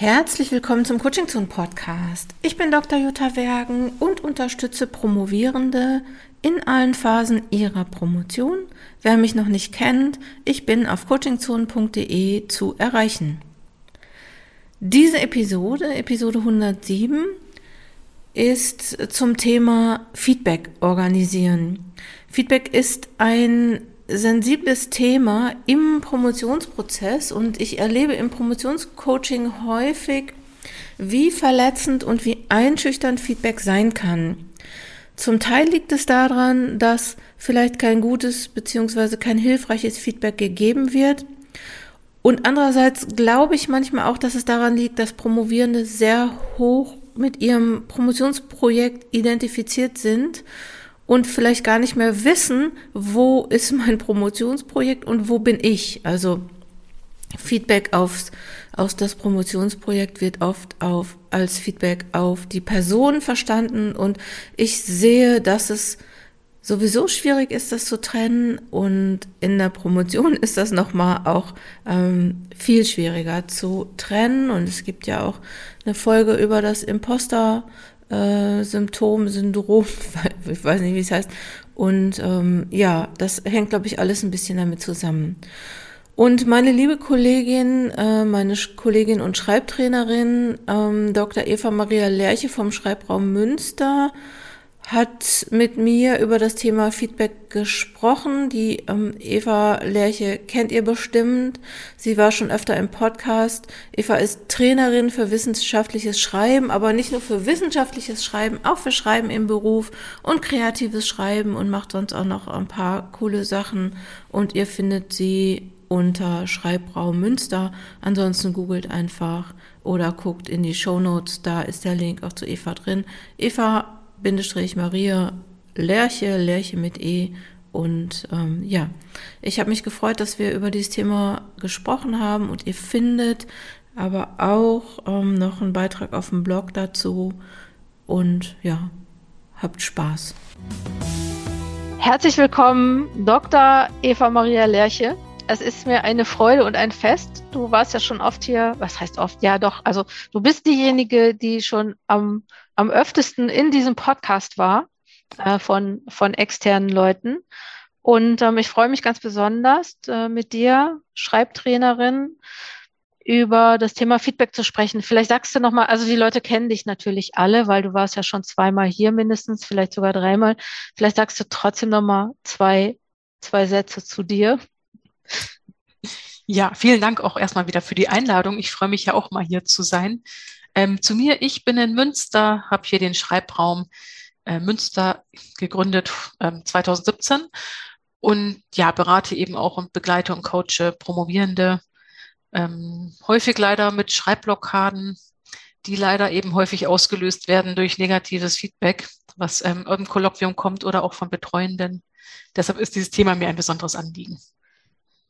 Herzlich willkommen zum Coaching Zone Podcast. Ich bin Dr. Jutta Wergen und unterstütze Promovierende in allen Phasen ihrer Promotion. Wer mich noch nicht kennt, ich bin auf coachingzone.de zu erreichen. Diese Episode, Episode 107, ist zum Thema Feedback organisieren. Feedback ist ein sensibles Thema im Promotionsprozess und ich erlebe im Promotionscoaching häufig, wie verletzend und wie einschüchternd Feedback sein kann. Zum Teil liegt es daran, dass vielleicht kein gutes bzw. kein hilfreiches Feedback gegeben wird. Und andererseits glaube ich manchmal auch, dass es daran liegt, dass Promovierende sehr hoch mit ihrem Promotionsprojekt identifiziert sind und vielleicht gar nicht mehr wissen, wo ist mein Promotionsprojekt und wo bin ich. Also Feedback aufs, aus das Promotionsprojekt wird oft auf, als Feedback auf die Person verstanden und ich sehe, dass es sowieso schwierig ist, das zu trennen und in der Promotion ist das nochmal auch ähm, viel schwieriger zu trennen und es gibt ja auch eine Folge über das Imposter äh, Symptom, Syndrom, ich weiß nicht, wie es heißt. Und ähm, ja, das hängt, glaube ich, alles ein bisschen damit zusammen. Und meine liebe Kollegin, äh, meine Kollegin und Schreibtrainerin, ähm, Dr. Eva Maria Lerche vom Schreibraum Münster, hat mit mir über das Thema Feedback gesprochen. Die ähm, Eva Lerche kennt ihr bestimmt. Sie war schon öfter im Podcast. Eva ist Trainerin für wissenschaftliches Schreiben, aber nicht nur für wissenschaftliches Schreiben, auch für Schreiben im Beruf und kreatives Schreiben und macht sonst auch noch ein paar coole Sachen. Und ihr findet sie unter Schreibraum Münster. Ansonsten googelt einfach oder guckt in die Show Notes. Da ist der Link auch zu Eva drin. Eva Bindestrich Maria Lerche, Lerche mit E. Und ähm, ja, ich habe mich gefreut, dass wir über dieses Thema gesprochen haben und ihr findet aber auch ähm, noch einen Beitrag auf dem Blog dazu. Und ja, habt Spaß. Herzlich willkommen, Dr. Eva Maria Lerche. Es ist mir eine Freude und ein Fest. Du warst ja schon oft hier. Was heißt oft? Ja, doch. Also du bist diejenige, die schon am am öftesten in diesem Podcast war äh, von, von externen Leuten. Und ähm, ich freue mich ganz besonders äh, mit dir, Schreibtrainerin, über das Thema Feedback zu sprechen. Vielleicht sagst du nochmal, also die Leute kennen dich natürlich alle, weil du warst ja schon zweimal hier mindestens, vielleicht sogar dreimal. Vielleicht sagst du trotzdem nochmal zwei, zwei Sätze zu dir. Ja, vielen Dank auch erstmal wieder für die Einladung. Ich freue mich ja auch mal hier zu sein. Ähm, zu mir, ich bin in Münster, habe hier den Schreibraum äh, Münster gegründet ähm, 2017 und ja, berate eben auch und begleite und coache Promovierende, ähm, häufig leider mit Schreibblockaden, die leider eben häufig ausgelöst werden durch negatives Feedback, was ähm, im Kolloquium kommt oder auch von Betreuenden. Deshalb ist dieses Thema mir ein besonderes Anliegen.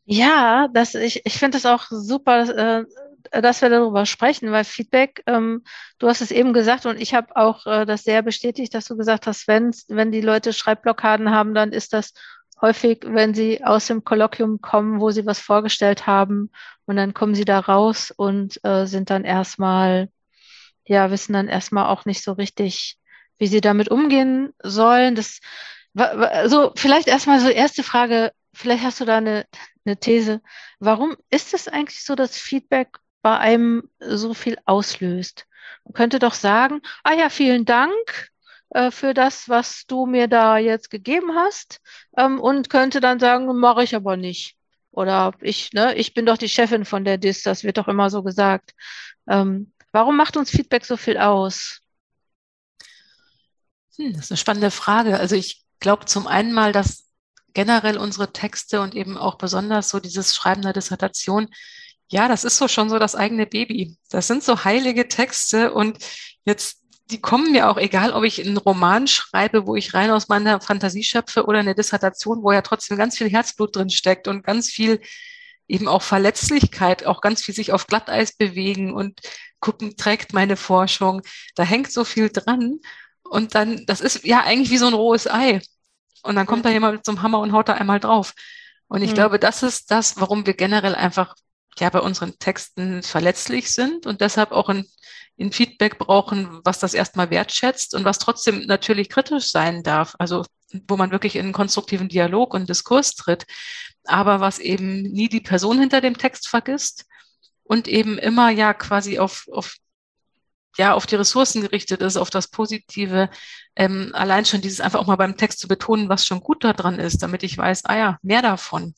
Ja, das, ich, ich finde es auch super, äh, dass wir darüber sprechen, weil Feedback, ähm, du hast es eben gesagt und ich habe auch äh, das sehr bestätigt, dass du gesagt hast, wenn, wenn die Leute Schreibblockaden haben, dann ist das häufig, wenn sie aus dem Kolloquium kommen, wo sie was vorgestellt haben und dann kommen sie da raus und äh, sind dann erstmal, ja, wissen dann erstmal auch nicht so richtig, wie sie damit umgehen sollen. Das, also vielleicht erstmal so erste Frage, vielleicht hast du da eine, eine These. Warum ist es eigentlich so, dass Feedback bei einem so viel auslöst. Man könnte doch sagen, ah ja, vielen Dank äh, für das, was du mir da jetzt gegeben hast ähm, und könnte dann sagen, mache ich aber nicht. Oder ich, ne, ich bin doch die Chefin von der DIS, das wird doch immer so gesagt. Ähm, warum macht uns Feedback so viel aus? Hm, das ist eine spannende Frage. Also ich glaube zum einen mal, dass generell unsere Texte und eben auch besonders so dieses Schreiben der Dissertation ja, das ist so schon so das eigene Baby. Das sind so heilige Texte und jetzt, die kommen mir auch, egal ob ich einen Roman schreibe, wo ich rein aus meiner Fantasie schöpfe oder eine Dissertation, wo ja trotzdem ganz viel Herzblut drin steckt und ganz viel eben auch Verletzlichkeit, auch ganz viel sich auf Glatteis bewegen und gucken, trägt meine Forschung. Da hängt so viel dran. Und dann, das ist ja eigentlich wie so ein rohes Ei. Und dann kommt da jemand mit so einem Hammer und haut da einmal drauf. Und ich mhm. glaube, das ist das, warum wir generell einfach ja bei unseren Texten verletzlich sind und deshalb auch ein, ein Feedback brauchen, was das erstmal wertschätzt und was trotzdem natürlich kritisch sein darf. Also wo man wirklich in einen konstruktiven Dialog und Diskurs tritt, aber was eben nie die Person hinter dem Text vergisst und eben immer ja quasi auf, auf ja auf die Ressourcen gerichtet ist, auf das Positive. Ähm, allein schon dieses einfach auch mal beim Text zu betonen, was schon gut daran ist, damit ich weiß, ah ja, mehr davon.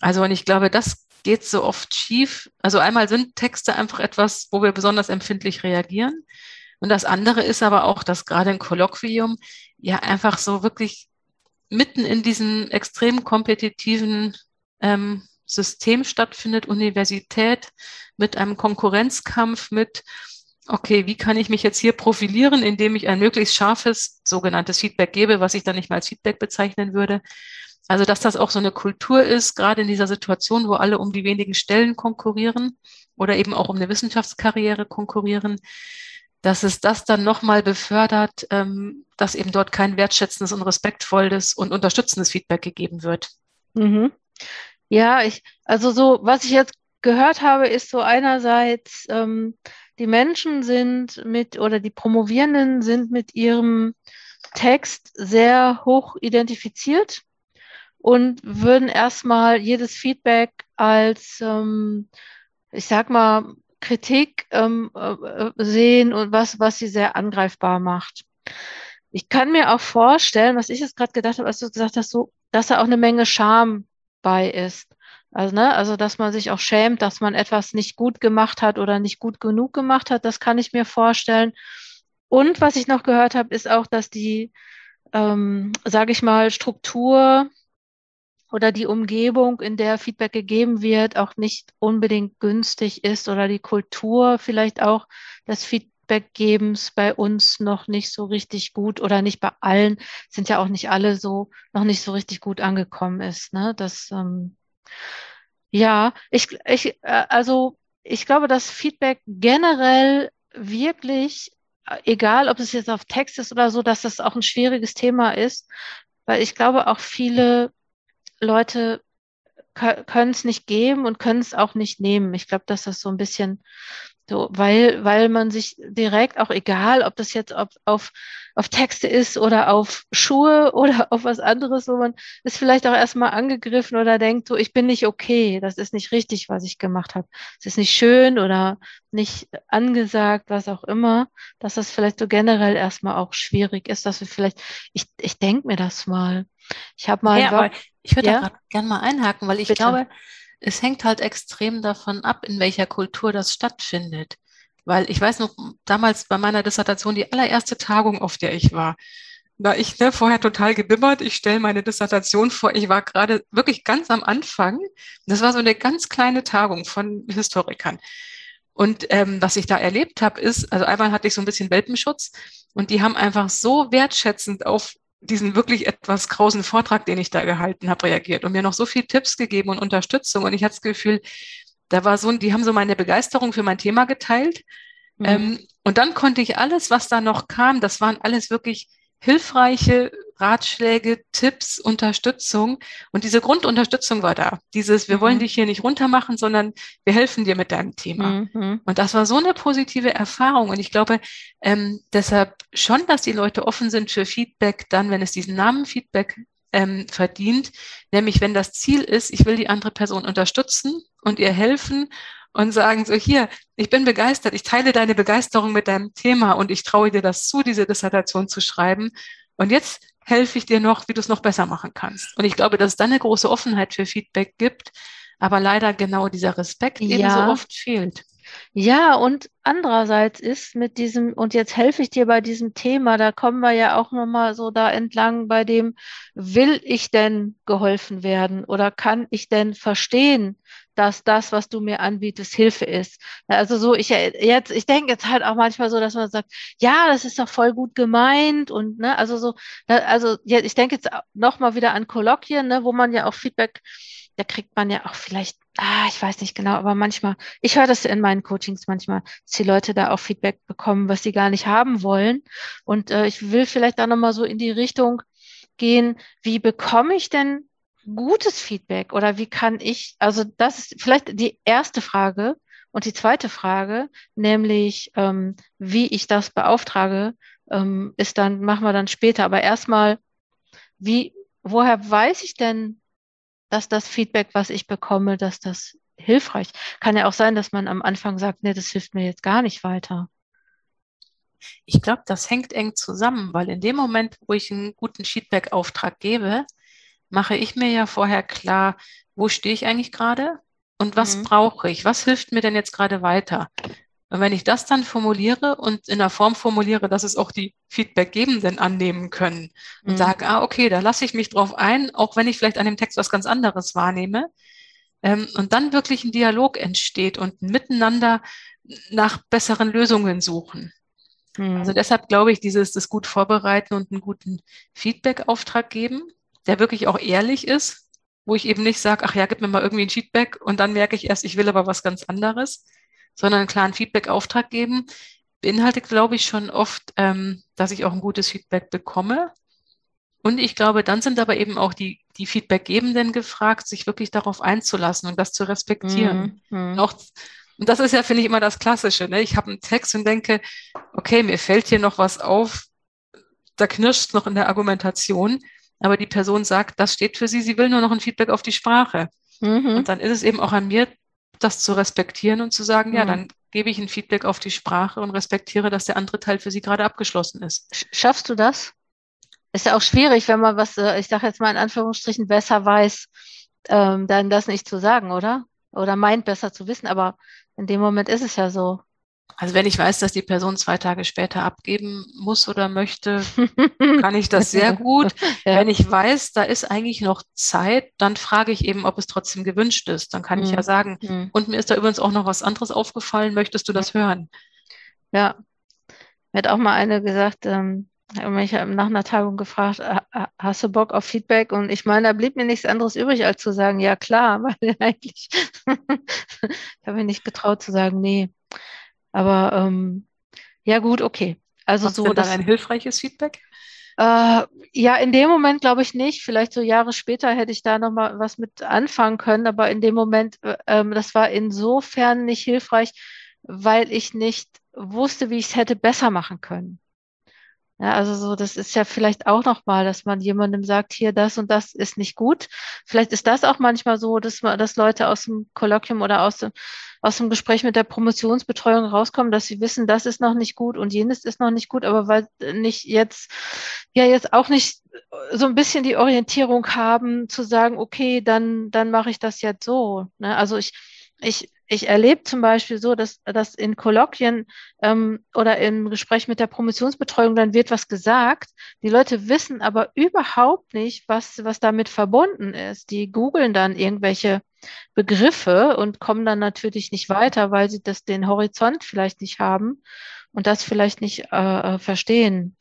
Also und ich glaube, das geht so oft schief. Also einmal sind Texte einfach etwas, wo wir besonders empfindlich reagieren. Und das andere ist aber auch, dass gerade ein Kolloquium ja einfach so wirklich mitten in diesem extrem kompetitiven ähm, System stattfindet, Universität mit einem Konkurrenzkampf, mit, okay, wie kann ich mich jetzt hier profilieren, indem ich ein möglichst scharfes sogenanntes Feedback gebe, was ich dann nicht mal als Feedback bezeichnen würde. Also, dass das auch so eine Kultur ist, gerade in dieser Situation, wo alle um die wenigen Stellen konkurrieren oder eben auch um eine Wissenschaftskarriere konkurrieren, dass es das dann nochmal befördert, ähm, dass eben dort kein wertschätzendes und respektvolles und unterstützendes Feedback gegeben wird. Mhm. Ja, ich, also so, was ich jetzt gehört habe, ist so einerseits, ähm, die Menschen sind mit oder die Promovierenden sind mit ihrem Text sehr hoch identifiziert und würden erstmal jedes Feedback als, ähm, ich sag mal, Kritik ähm, äh, sehen und was, was sie sehr angreifbar macht. Ich kann mir auch vorstellen, was ich jetzt gerade gedacht habe, als du gesagt hast, so, dass da auch eine Menge Scham bei ist. Also, ne, also, dass man sich auch schämt, dass man etwas nicht gut gemacht hat oder nicht gut genug gemacht hat, das kann ich mir vorstellen. Und was ich noch gehört habe, ist auch, dass die, ähm, sage ich mal, Struktur oder die Umgebung, in der Feedback gegeben wird, auch nicht unbedingt günstig ist oder die Kultur vielleicht auch des Feedbackgebens bei uns noch nicht so richtig gut oder nicht bei allen, sind ja auch nicht alle so, noch nicht so richtig gut angekommen ist. Ne? Das, ähm, ja, ich, ich, äh, also ich glaube, dass Feedback generell wirklich, äh, egal ob es jetzt auf Text ist oder so, dass das auch ein schwieriges Thema ist, weil ich glaube auch viele Leute können es nicht geben und können es auch nicht nehmen. Ich glaube, dass das so ein bisschen so, weil, weil man sich direkt, auch egal, ob das jetzt auf, auf, auf Texte ist oder auf Schuhe oder auf was anderes, wo man ist vielleicht auch erstmal angegriffen oder denkt, so, ich bin nicht okay, das ist nicht richtig, was ich gemacht habe. Es ist nicht schön oder nicht angesagt, was auch immer, dass das vielleicht so generell erstmal auch schwierig ist, dass wir vielleicht, ich, ich denke mir das mal. Ich habe mal. Ja, ich würde ja? da gerade gerne mal einhaken, weil ich Bitte. glaube, es hängt halt extrem davon ab, in welcher Kultur das stattfindet. Weil ich weiß noch, damals bei meiner Dissertation, die allererste Tagung, auf der ich war, war ich ne, vorher total gebimmert. Ich stelle meine Dissertation vor. Ich war gerade wirklich ganz am Anfang. Das war so eine ganz kleine Tagung von Historikern. Und ähm, was ich da erlebt habe, ist, also einmal hatte ich so ein bisschen Welpenschutz und die haben einfach so wertschätzend auf diesen wirklich etwas krausen Vortrag, den ich da gehalten habe, reagiert und mir noch so viel Tipps gegeben und Unterstützung. Und ich hatte das Gefühl, da war so, die haben so meine Begeisterung für mein Thema geteilt. Mhm. Ähm, und dann konnte ich alles, was da noch kam, das waren alles wirklich hilfreiche Ratschläge, Tipps, Unterstützung. Und diese Grundunterstützung war da. Dieses, wir mhm. wollen dich hier nicht runtermachen, sondern wir helfen dir mit deinem Thema. Mhm. Und das war so eine positive Erfahrung. Und ich glaube, ähm, deshalb schon, dass die Leute offen sind für Feedback, dann, wenn es diesen Namen Feedback ähm, verdient, nämlich wenn das Ziel ist, ich will die andere Person unterstützen und ihr helfen und sagen so, hier, ich bin begeistert, ich teile deine Begeisterung mit deinem Thema und ich traue dir das zu, diese Dissertation zu schreiben. Und jetzt helfe ich dir noch, wie du es noch besser machen kannst. Und ich glaube, dass es dann eine große Offenheit für Feedback gibt, aber leider genau dieser Respekt ja. eben so oft fehlt. Ja, und andererseits ist mit diesem, und jetzt helfe ich dir bei diesem Thema, da kommen wir ja auch nochmal so da entlang bei dem, will ich denn geholfen werden oder kann ich denn verstehen, dass das, was du mir anbietest, Hilfe ist. Also so, ich jetzt, ich denke jetzt halt auch manchmal so, dass man sagt, ja, das ist doch voll gut gemeint und ne, also so, also ja, ich denke jetzt nochmal wieder an Kolloquien, ne, wo man ja auch Feedback, da kriegt man ja auch vielleicht, ah, ich weiß nicht genau, aber manchmal, ich höre das in meinen Coachings manchmal, dass die Leute da auch Feedback bekommen, was sie gar nicht haben wollen. Und äh, ich will vielleicht da nochmal so in die Richtung gehen, wie bekomme ich denn gutes Feedback oder wie kann ich, also das ist vielleicht die erste Frage und die zweite Frage, nämlich ähm, wie ich das beauftrage, ähm, ist dann, machen wir dann später. Aber erstmal, wie, woher weiß ich denn, dass das Feedback, was ich bekomme, dass das hilfreich. Kann ja auch sein, dass man am Anfang sagt, nee, das hilft mir jetzt gar nicht weiter. Ich glaube, das hängt eng zusammen, weil in dem Moment, wo ich einen guten Feedback-Auftrag gebe, mache ich mir ja vorher klar, wo stehe ich eigentlich gerade und was mhm. brauche ich? Was hilft mir denn jetzt gerade weiter? Und wenn ich das dann formuliere und in der Form formuliere, dass es auch die Feedbackgebenden annehmen können und mhm. sagen, ah, okay, da lasse ich mich drauf ein, auch wenn ich vielleicht an dem Text was ganz anderes wahrnehme. Ähm, und dann wirklich ein Dialog entsteht und miteinander nach besseren Lösungen suchen. Mhm. Also deshalb glaube ich, dieses das gut vorbereiten und einen guten Feedback-Auftrag geben, der wirklich auch ehrlich ist, wo ich eben nicht sage, ach ja, gib mir mal irgendwie ein Feedback und dann merke ich erst, ich will aber was ganz anderes, sondern einen klaren Feedback-Auftrag geben, beinhaltet, glaube ich, schon oft, ähm, dass ich auch ein gutes Feedback bekomme. Und ich glaube, dann sind aber eben auch die, die Feedbackgebenden gefragt, sich wirklich darauf einzulassen und das zu respektieren. Mhm. Auch, und das ist ja, finde ich, immer das Klassische. Ne? Ich habe einen Text und denke, okay, mir fällt hier noch was auf, da knirscht noch in der Argumentation, aber die Person sagt, das steht für sie, sie will nur noch ein Feedback auf die Sprache. Mhm. Und dann ist es eben auch an mir, das zu respektieren und zu sagen, mhm. ja, dann gebe ich ein Feedback auf die Sprache und respektiere, dass der andere Teil für sie gerade abgeschlossen ist. Schaffst du das? Ist ja auch schwierig, wenn man was, äh, ich sage jetzt mal in Anführungsstrichen, besser weiß, ähm, dann das nicht zu sagen, oder? Oder meint besser zu wissen, aber in dem Moment ist es ja so. Also wenn ich weiß, dass die Person zwei Tage später abgeben muss oder möchte, kann ich das sehr gut. ja. Wenn ich weiß, da ist eigentlich noch Zeit, dann frage ich eben, ob es trotzdem gewünscht ist. Dann kann mhm. ich ja mhm. sagen, mhm. und mir ist da übrigens auch noch was anderes aufgefallen, möchtest du das hören? Ja, mir hat auch mal eine gesagt, ähm, mich nach einer Tagung gefragt, hast du Bock auf Feedback? Und ich meine, da blieb mir nichts anderes übrig, als zu sagen, ja klar, weil eigentlich ich habe mir nicht getraut zu sagen, nee. Aber ähm, ja, gut, okay. Also Was so. Denn dann ein hilfreiches Feedback? Äh, ja, in dem Moment glaube ich nicht. Vielleicht so Jahre später hätte ich da noch mal was mit anfangen können, aber in dem Moment, äh, ähm, das war insofern nicht hilfreich, weil ich nicht wusste, wie ich es hätte besser machen können. Ja, also so, das ist ja vielleicht auch nochmal, dass man jemandem sagt, hier, das und das ist nicht gut. Vielleicht ist das auch manchmal so, dass man, dass Leute aus dem Kolloquium oder aus dem, aus dem Gespräch mit der Promotionsbetreuung rauskommen, dass sie wissen, das ist noch nicht gut und jenes ist noch nicht gut, aber weil nicht jetzt, ja, jetzt auch nicht so ein bisschen die Orientierung haben, zu sagen, okay, dann, dann mache ich das jetzt so. Ne? Also ich, ich, ich erlebe zum Beispiel so, dass, dass in Kolloquien ähm, oder im Gespräch mit der Promotionsbetreuung dann wird was gesagt. Die Leute wissen aber überhaupt nicht, was, was damit verbunden ist. Die googeln dann irgendwelche Begriffe und kommen dann natürlich nicht weiter, weil sie das den Horizont vielleicht nicht haben und das vielleicht nicht äh, äh verstehen.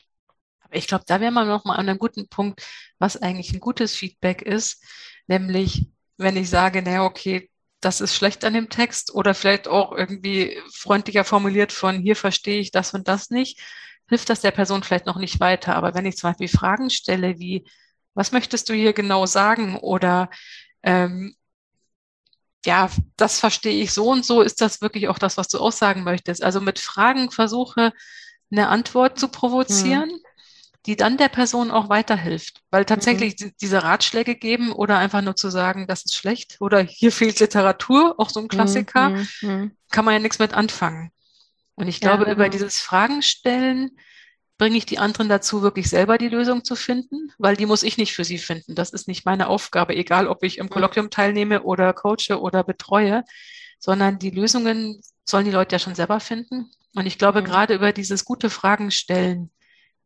Aber ich glaube, da wäre man noch mal an einem guten Punkt, was eigentlich ein gutes Feedback ist, nämlich wenn ich sage, naja, okay, das ist schlecht an dem Text oder vielleicht auch irgendwie freundlicher formuliert von hier verstehe ich das und das nicht, hilft das der Person vielleicht noch nicht weiter. Aber wenn ich zum Beispiel Fragen stelle wie, was möchtest du hier genau sagen oder ähm, ja, das verstehe ich so und so, ist das wirklich auch das, was du aussagen möchtest? Also mit Fragen versuche, eine Antwort zu provozieren. Hm die dann der Person auch weiterhilft. Weil tatsächlich mhm. diese Ratschläge geben oder einfach nur zu sagen, das ist schlecht oder hier fehlt Literatur, auch so ein Klassiker, mhm. mhm. kann man ja nichts mit anfangen. Und ich glaube, ja, über dieses Fragen stellen bringe ich die anderen dazu, wirklich selber die Lösung zu finden, weil die muss ich nicht für sie finden. Das ist nicht meine Aufgabe, egal ob ich im mhm. Kolloquium teilnehme oder coache oder betreue, sondern die Lösungen sollen die Leute ja schon selber finden. Und ich glaube, mhm. gerade über dieses gute Fragen stellen,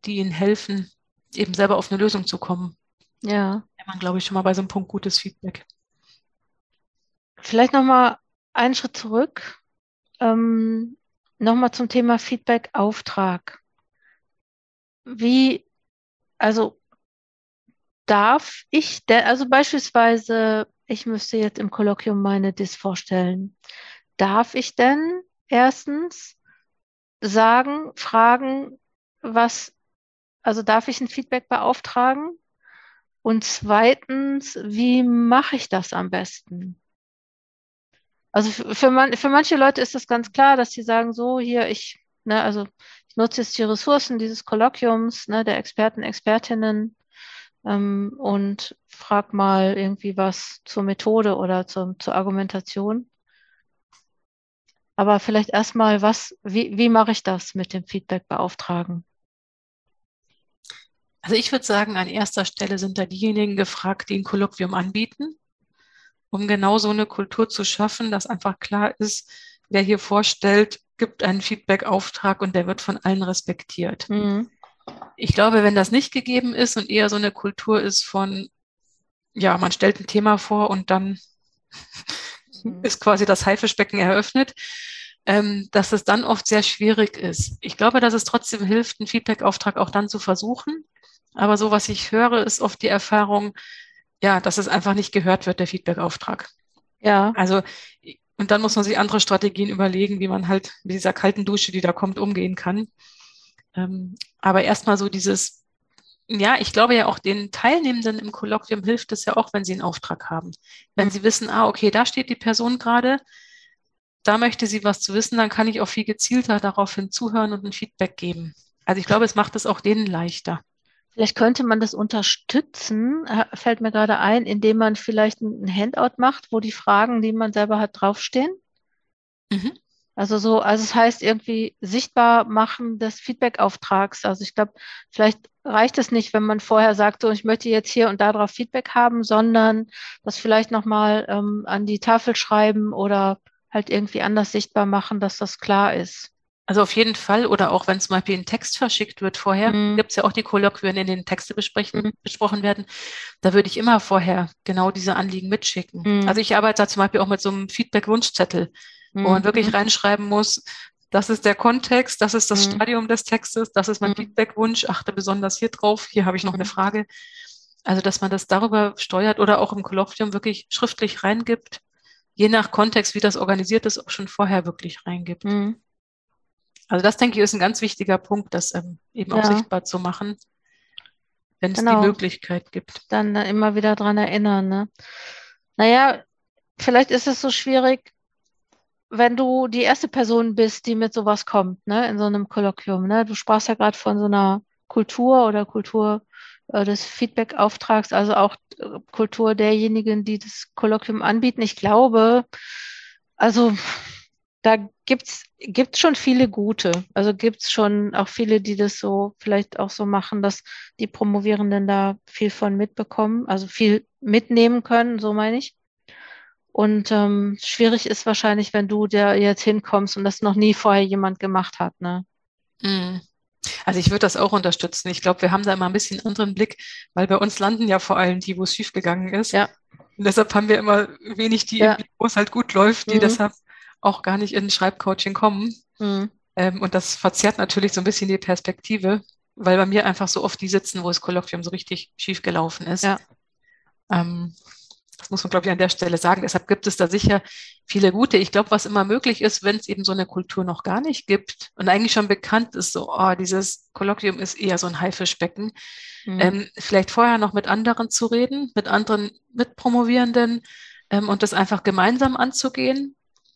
die ihnen helfen, eben selber auf eine Lösung zu kommen. Ja. Wäre man, glaube ich, schon mal bei so einem Punkt gutes Feedback. Vielleicht nochmal einen Schritt zurück. Ähm, nochmal zum Thema Feedback-Auftrag. Wie, also darf ich, denn, also beispielsweise, ich müsste jetzt im Kolloquium meine Dis vorstellen. Darf ich denn erstens sagen, fragen, was also darf ich ein Feedback beauftragen? Und zweitens, wie mache ich das am besten? Also für, man, für manche Leute ist das ganz klar, dass sie sagen, so hier, ich, ne, also ich nutze jetzt die Ressourcen dieses Kolloquiums, ne, der Experten, Expertinnen ähm, und frag mal irgendwie was zur Methode oder zum, zur Argumentation. Aber vielleicht erstmal, was, wie, wie mache ich das mit dem Feedback beauftragen? Also ich würde sagen, an erster Stelle sind da diejenigen gefragt, die ein Kolloquium anbieten, um genau so eine Kultur zu schaffen, dass einfach klar ist, wer hier vorstellt, gibt einen Feedback-Auftrag und der wird von allen respektiert. Mhm. Ich glaube, wenn das nicht gegeben ist und eher so eine Kultur ist von, ja, man stellt ein Thema vor und dann mhm. ist quasi das Haifischbecken eröffnet, ähm, dass es dann oft sehr schwierig ist. Ich glaube, dass es trotzdem hilft, einen Feedback-Auftrag auch dann zu versuchen, aber so, was ich höre, ist oft die Erfahrung, ja, dass es einfach nicht gehört wird, der Feedback-Auftrag. Ja. Also, und dann muss man sich andere Strategien überlegen, wie man halt mit dieser kalten Dusche, die da kommt, umgehen kann. Ähm, aber erstmal so dieses, ja, ich glaube ja auch den Teilnehmenden im Kolloquium hilft es ja auch, wenn sie einen Auftrag haben. Wenn mhm. sie wissen, ah, okay, da steht die Person gerade, da möchte sie was zu wissen, dann kann ich auch viel gezielter daraufhin zuhören und ein Feedback geben. Also ich glaube, es macht es auch denen leichter. Vielleicht könnte man das unterstützen, fällt mir gerade ein, indem man vielleicht ein Handout macht, wo die Fragen, die man selber hat, draufstehen. Mhm. Also so, also es heißt irgendwie sichtbar machen des Feedback-Auftrags. Also ich glaube, vielleicht reicht es nicht, wenn man vorher sagt, so ich möchte jetzt hier und da drauf Feedback haben, sondern das vielleicht nochmal ähm, an die Tafel schreiben oder halt irgendwie anders sichtbar machen, dass das klar ist. Also auf jeden Fall, oder auch wenn zum Beispiel ein Text verschickt wird vorher, mhm. gibt es ja auch die Kolloquien, in denen Texte mhm. besprochen werden. Da würde ich immer vorher genau diese Anliegen mitschicken. Mhm. Also ich arbeite da zum Beispiel auch mit so einem Feedback-Wunschzettel, wo man wirklich mhm. reinschreiben muss, das ist der Kontext, das ist das mhm. Stadium des Textes, das ist mein mhm. Feedback-Wunsch, achte besonders hier drauf, hier habe ich noch eine Frage. Also, dass man das darüber steuert oder auch im Kolloquium wirklich schriftlich reingibt, je nach Kontext, wie das organisiert ist, auch schon vorher wirklich reingibt. Mhm. Also das, denke ich, ist ein ganz wichtiger Punkt, das ähm, eben ja. auch sichtbar zu machen, wenn es genau. die Möglichkeit gibt. Dann immer wieder dran erinnern. Ne? Naja, vielleicht ist es so schwierig, wenn du die erste Person bist, die mit sowas kommt, ne, in so einem Kolloquium. Ne? Du sprachst ja gerade von so einer Kultur oder Kultur äh, des Feedback-Auftrags, also auch äh, Kultur derjenigen, die das Kolloquium anbieten. Ich glaube, also da gibt's gibt's schon viele gute. Also gibt's schon auch viele, die das so vielleicht auch so machen, dass die Promovierenden da viel von mitbekommen, also viel mitnehmen können, so meine ich. Und ähm, schwierig ist wahrscheinlich, wenn du da jetzt hinkommst und das noch nie vorher jemand gemacht hat, ne? Mm. Also ich würde das auch unterstützen. Ich glaube, wir haben da immer ein bisschen anderen Blick, weil bei uns landen ja vor allem die, wo es schiefgegangen ist. Ja. Und deshalb haben wir immer wenig die, ja. wo es halt gut läuft, die mhm. deshalb auch gar nicht in Schreibcoaching kommen. Mhm. Ähm, und das verzerrt natürlich so ein bisschen die Perspektive, weil bei mir einfach so oft die sitzen, wo das Kolloquium so richtig schief gelaufen ist. Ja. Ähm, das muss man, glaube ich, an der Stelle sagen. Deshalb gibt es da sicher viele gute. Ich glaube, was immer möglich ist, wenn es eben so eine Kultur noch gar nicht gibt und eigentlich schon bekannt ist, so, oh, dieses Kolloquium ist eher so ein Haifischbecken, mhm. ähm, vielleicht vorher noch mit anderen zu reden, mit anderen Mitpromovierenden ähm, und das einfach gemeinsam anzugehen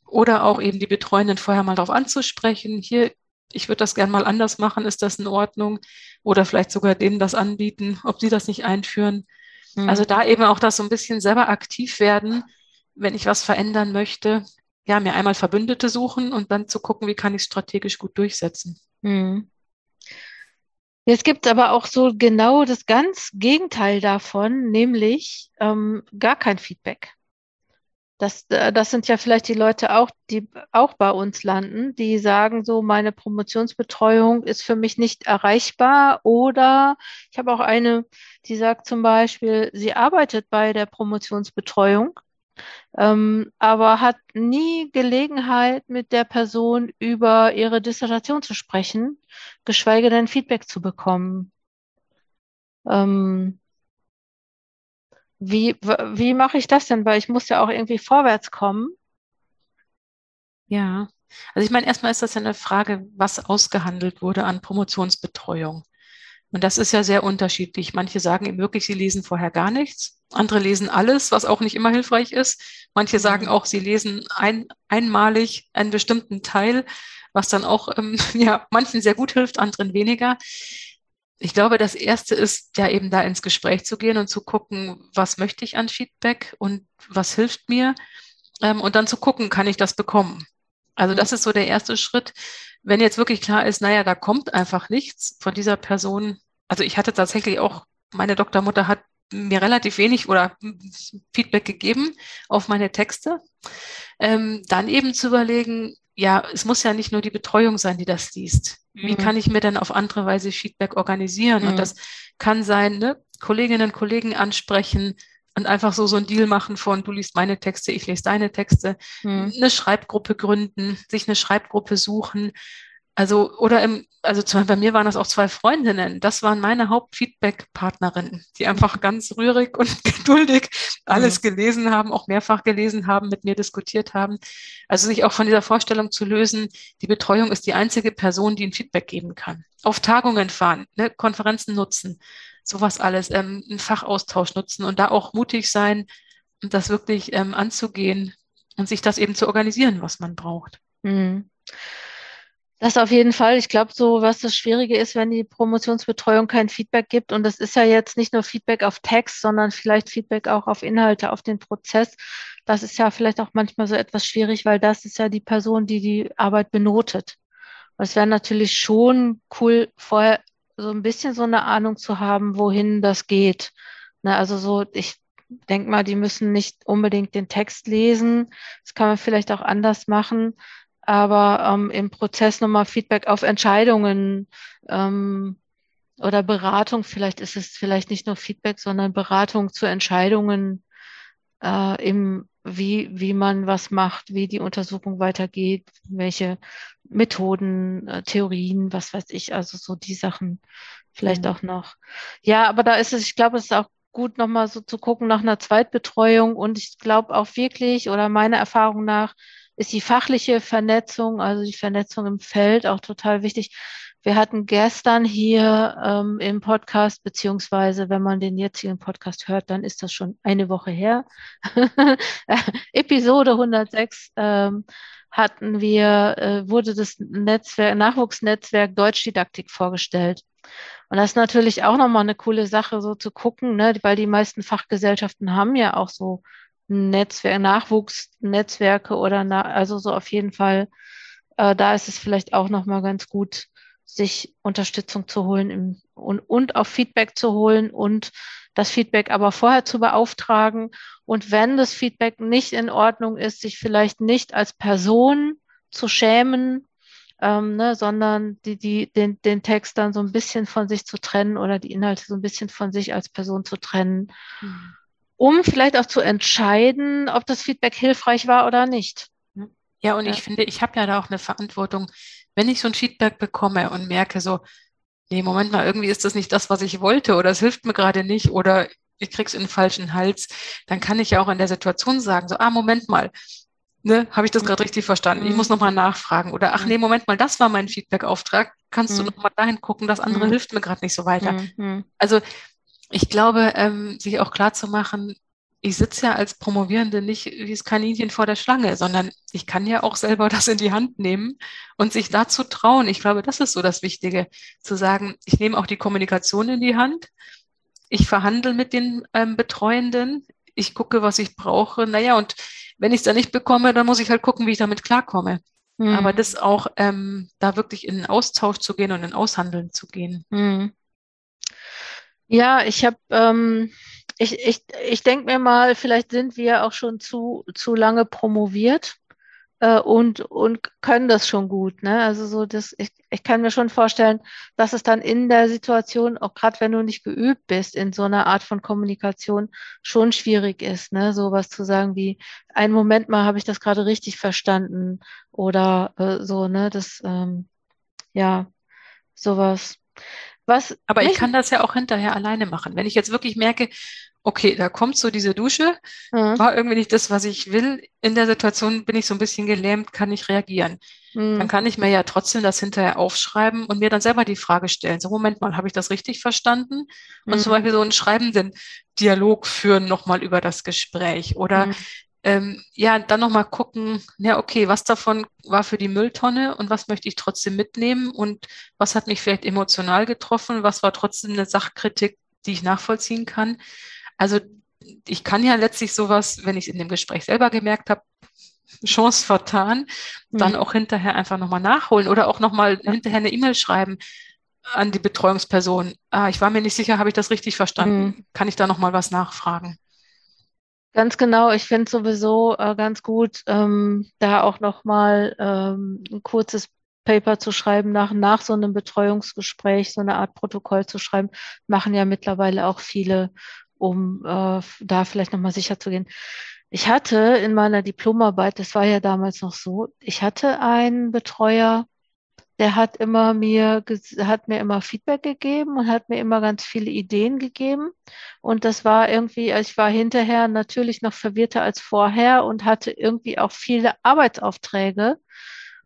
oder auch eben die Betreuenden vorher mal darauf anzusprechen, hier, ich würde das gern mal anders machen, ist das in Ordnung? Oder vielleicht sogar denen das anbieten, ob sie das nicht einführen. Mhm. Also da eben auch das so ein bisschen selber aktiv werden, wenn ich was verändern möchte. Ja, mir einmal Verbündete suchen und dann zu gucken, wie kann ich es strategisch gut durchsetzen. Mhm. Jetzt gibt es aber auch so genau das ganz Gegenteil davon, nämlich ähm, gar kein Feedback. Das, äh, das sind ja vielleicht die Leute auch, die auch bei uns landen, die sagen so, meine Promotionsbetreuung ist für mich nicht erreichbar. Oder ich habe auch eine, die sagt zum Beispiel, sie arbeitet bei der Promotionsbetreuung, ähm, aber hat nie Gelegenheit, mit der Person über ihre Dissertation zu sprechen, geschweige denn Feedback zu bekommen. Ähm, wie, wie mache ich das denn? Weil ich muss ja auch irgendwie vorwärts kommen. Ja, also ich meine, erstmal ist das ja eine Frage, was ausgehandelt wurde an Promotionsbetreuung. Und das ist ja sehr unterschiedlich. Manche sagen eben wirklich, sie lesen vorher gar nichts. Andere lesen alles, was auch nicht immer hilfreich ist. Manche mhm. sagen auch, sie lesen ein, einmalig einen bestimmten Teil, was dann auch ähm, ja, manchen sehr gut hilft, anderen weniger. Ich glaube, das erste ist ja eben da ins Gespräch zu gehen und zu gucken, was möchte ich an Feedback und was hilft mir ähm, und dann zu gucken, kann ich das bekommen. Also das ist so der erste Schritt. Wenn jetzt wirklich klar ist, naja, da kommt einfach nichts von dieser Person. Also ich hatte tatsächlich auch, meine Doktormutter hat mir relativ wenig oder Feedback gegeben auf meine Texte. Ähm, dann eben zu überlegen, ja, es muss ja nicht nur die Betreuung sein, die das liest. Wie mhm. kann ich mir denn auf andere Weise Feedback organisieren? Mhm. Und das kann sein, ne, Kolleginnen und Kollegen ansprechen, und einfach so so ein Deal machen von du liest meine Texte, ich lese deine Texte, hm. eine Schreibgruppe gründen, sich eine Schreibgruppe suchen. Also, oder im, also zum Beispiel bei mir waren das auch zwei Freundinnen. Das waren meine Hauptfeedback-Partnerinnen, die einfach ganz rührig und geduldig alles mhm. gelesen haben, auch mehrfach gelesen haben, mit mir diskutiert haben. Also sich auch von dieser Vorstellung zu lösen, die Betreuung ist die einzige Person, die ein Feedback geben kann. Auf Tagungen fahren, ne, Konferenzen nutzen, sowas alles, ähm, einen Fachaustausch nutzen und da auch mutig sein das wirklich ähm, anzugehen und sich das eben zu organisieren, was man braucht. Mhm. Das auf jeden Fall. Ich glaube, so was das Schwierige ist, wenn die Promotionsbetreuung kein Feedback gibt. Und das ist ja jetzt nicht nur Feedback auf Text, sondern vielleicht Feedback auch auf Inhalte, auf den Prozess. Das ist ja vielleicht auch manchmal so etwas schwierig, weil das ist ja die Person, die die Arbeit benotet. es wäre natürlich schon cool, vorher so ein bisschen so eine Ahnung zu haben, wohin das geht. Ne, also so, ich denke mal, die müssen nicht unbedingt den Text lesen. Das kann man vielleicht auch anders machen. Aber ähm, im Prozess nochmal Feedback auf Entscheidungen ähm, oder Beratung, vielleicht ist es vielleicht nicht nur Feedback, sondern Beratung zu Entscheidungen äh, im wie, wie man was macht, wie die Untersuchung weitergeht, welche Methoden, äh, Theorien, was weiß ich, also so die Sachen vielleicht mhm. auch noch. Ja, aber da ist es, ich glaube, es ist auch gut, nochmal so zu gucken nach einer Zweitbetreuung und ich glaube auch wirklich oder meiner Erfahrung nach ist die fachliche Vernetzung, also die Vernetzung im Feld auch total wichtig. Wir hatten gestern hier ähm, im Podcast, beziehungsweise wenn man den jetzigen Podcast hört, dann ist das schon eine Woche her. Episode 106 ähm, hatten wir, äh, wurde das Netzwerk, Nachwuchsnetzwerk Deutschdidaktik vorgestellt. Und das ist natürlich auch nochmal eine coole Sache, so zu gucken, ne, weil die meisten Fachgesellschaften haben ja auch so Netzwerk, Nachwuchsnetzwerke oder na, also so auf jeden Fall, äh, da ist es vielleicht auch nochmal ganz gut, sich Unterstützung zu holen im, und, und auch Feedback zu holen und das Feedback aber vorher zu beauftragen. Und wenn das Feedback nicht in Ordnung ist, sich vielleicht nicht als Person zu schämen, ähm, ne, sondern die, die, den, den Text dann so ein bisschen von sich zu trennen oder die Inhalte so ein bisschen von sich als Person zu trennen, mhm. Um vielleicht auch zu entscheiden, ob das Feedback hilfreich war oder nicht. Ja, und ja. ich finde, ich habe ja da auch eine Verantwortung, wenn ich so ein Feedback bekomme und merke so, nee, Moment mal, irgendwie ist das nicht das, was ich wollte oder es hilft mir gerade nicht oder ich krieg's in den falschen Hals, dann kann ich ja auch in der Situation sagen, so, ah, Moment mal, ne, habe ich das gerade richtig verstanden? Ich muss nochmal nachfragen. Oder ach nee, Moment mal, das war mein Feedback-Auftrag. Kannst du nochmal dahin gucken, das andere hilft mir gerade nicht so weiter. Also ich glaube, ähm, sich auch klar zu machen, ich sitze ja als Promovierende nicht wie das Kaninchen vor der Schlange, sondern ich kann ja auch selber das in die Hand nehmen und sich dazu trauen. Ich glaube, das ist so das Wichtige, zu sagen, ich nehme auch die Kommunikation in die Hand, ich verhandle mit den ähm, Betreuenden, ich gucke, was ich brauche. Naja, und wenn ich es dann nicht bekomme, dann muss ich halt gucken, wie ich damit klarkomme. Mhm. Aber das auch, ähm, da wirklich in den Austausch zu gehen und in Aushandeln zu gehen. Mhm. Ja, ich habe ähm ich, ich, ich denke mir mal, vielleicht sind wir auch schon zu, zu lange promoviert äh, und, und können das schon gut. Ne? Also so das, ich, ich kann mir schon vorstellen, dass es dann in der Situation, auch gerade wenn du nicht geübt bist in so einer Art von Kommunikation, schon schwierig ist, ne? Sowas zu sagen wie, einen Moment mal habe ich das gerade richtig verstanden oder äh, so, ne? Das ähm, ja, sowas. Was Aber ich kann das ja auch hinterher alleine machen. Wenn ich jetzt wirklich merke, okay, da kommt so diese Dusche, mhm. war irgendwie nicht das, was ich will. In der Situation bin ich so ein bisschen gelähmt, kann ich reagieren. Mhm. Dann kann ich mir ja trotzdem das hinterher aufschreiben und mir dann selber die Frage stellen. So, Moment mal, habe ich das richtig verstanden? Und mhm. zum Beispiel so einen schreibenden Dialog führen nochmal über das Gespräch oder mhm. Ähm, ja, dann nochmal gucken, ja, okay, was davon war für die Mülltonne und was möchte ich trotzdem mitnehmen und was hat mich vielleicht emotional getroffen, was war trotzdem eine Sachkritik, die ich nachvollziehen kann. Also ich kann ja letztlich sowas, wenn ich es in dem Gespräch selber gemerkt habe, Chance vertan, dann mhm. auch hinterher einfach nochmal nachholen oder auch nochmal hinterher eine E-Mail schreiben an die Betreuungsperson. Ah, ich war mir nicht sicher, habe ich das richtig verstanden? Mhm. Kann ich da nochmal was nachfragen? Ganz genau, ich finde sowieso äh, ganz gut, ähm, da auch nochmal ähm, ein kurzes Paper zu schreiben, nach, nach so einem Betreuungsgespräch, so eine Art Protokoll zu schreiben, machen ja mittlerweile auch viele um äh, da vielleicht nochmal sicher zu gehen. Ich hatte in meiner Diplomarbeit, das war ja damals noch so, ich hatte einen Betreuer, der hat immer mir, hat mir immer Feedback gegeben und hat mir immer ganz viele Ideen gegeben. Und das war irgendwie, ich war hinterher natürlich noch verwirrter als vorher und hatte irgendwie auch viele Arbeitsaufträge.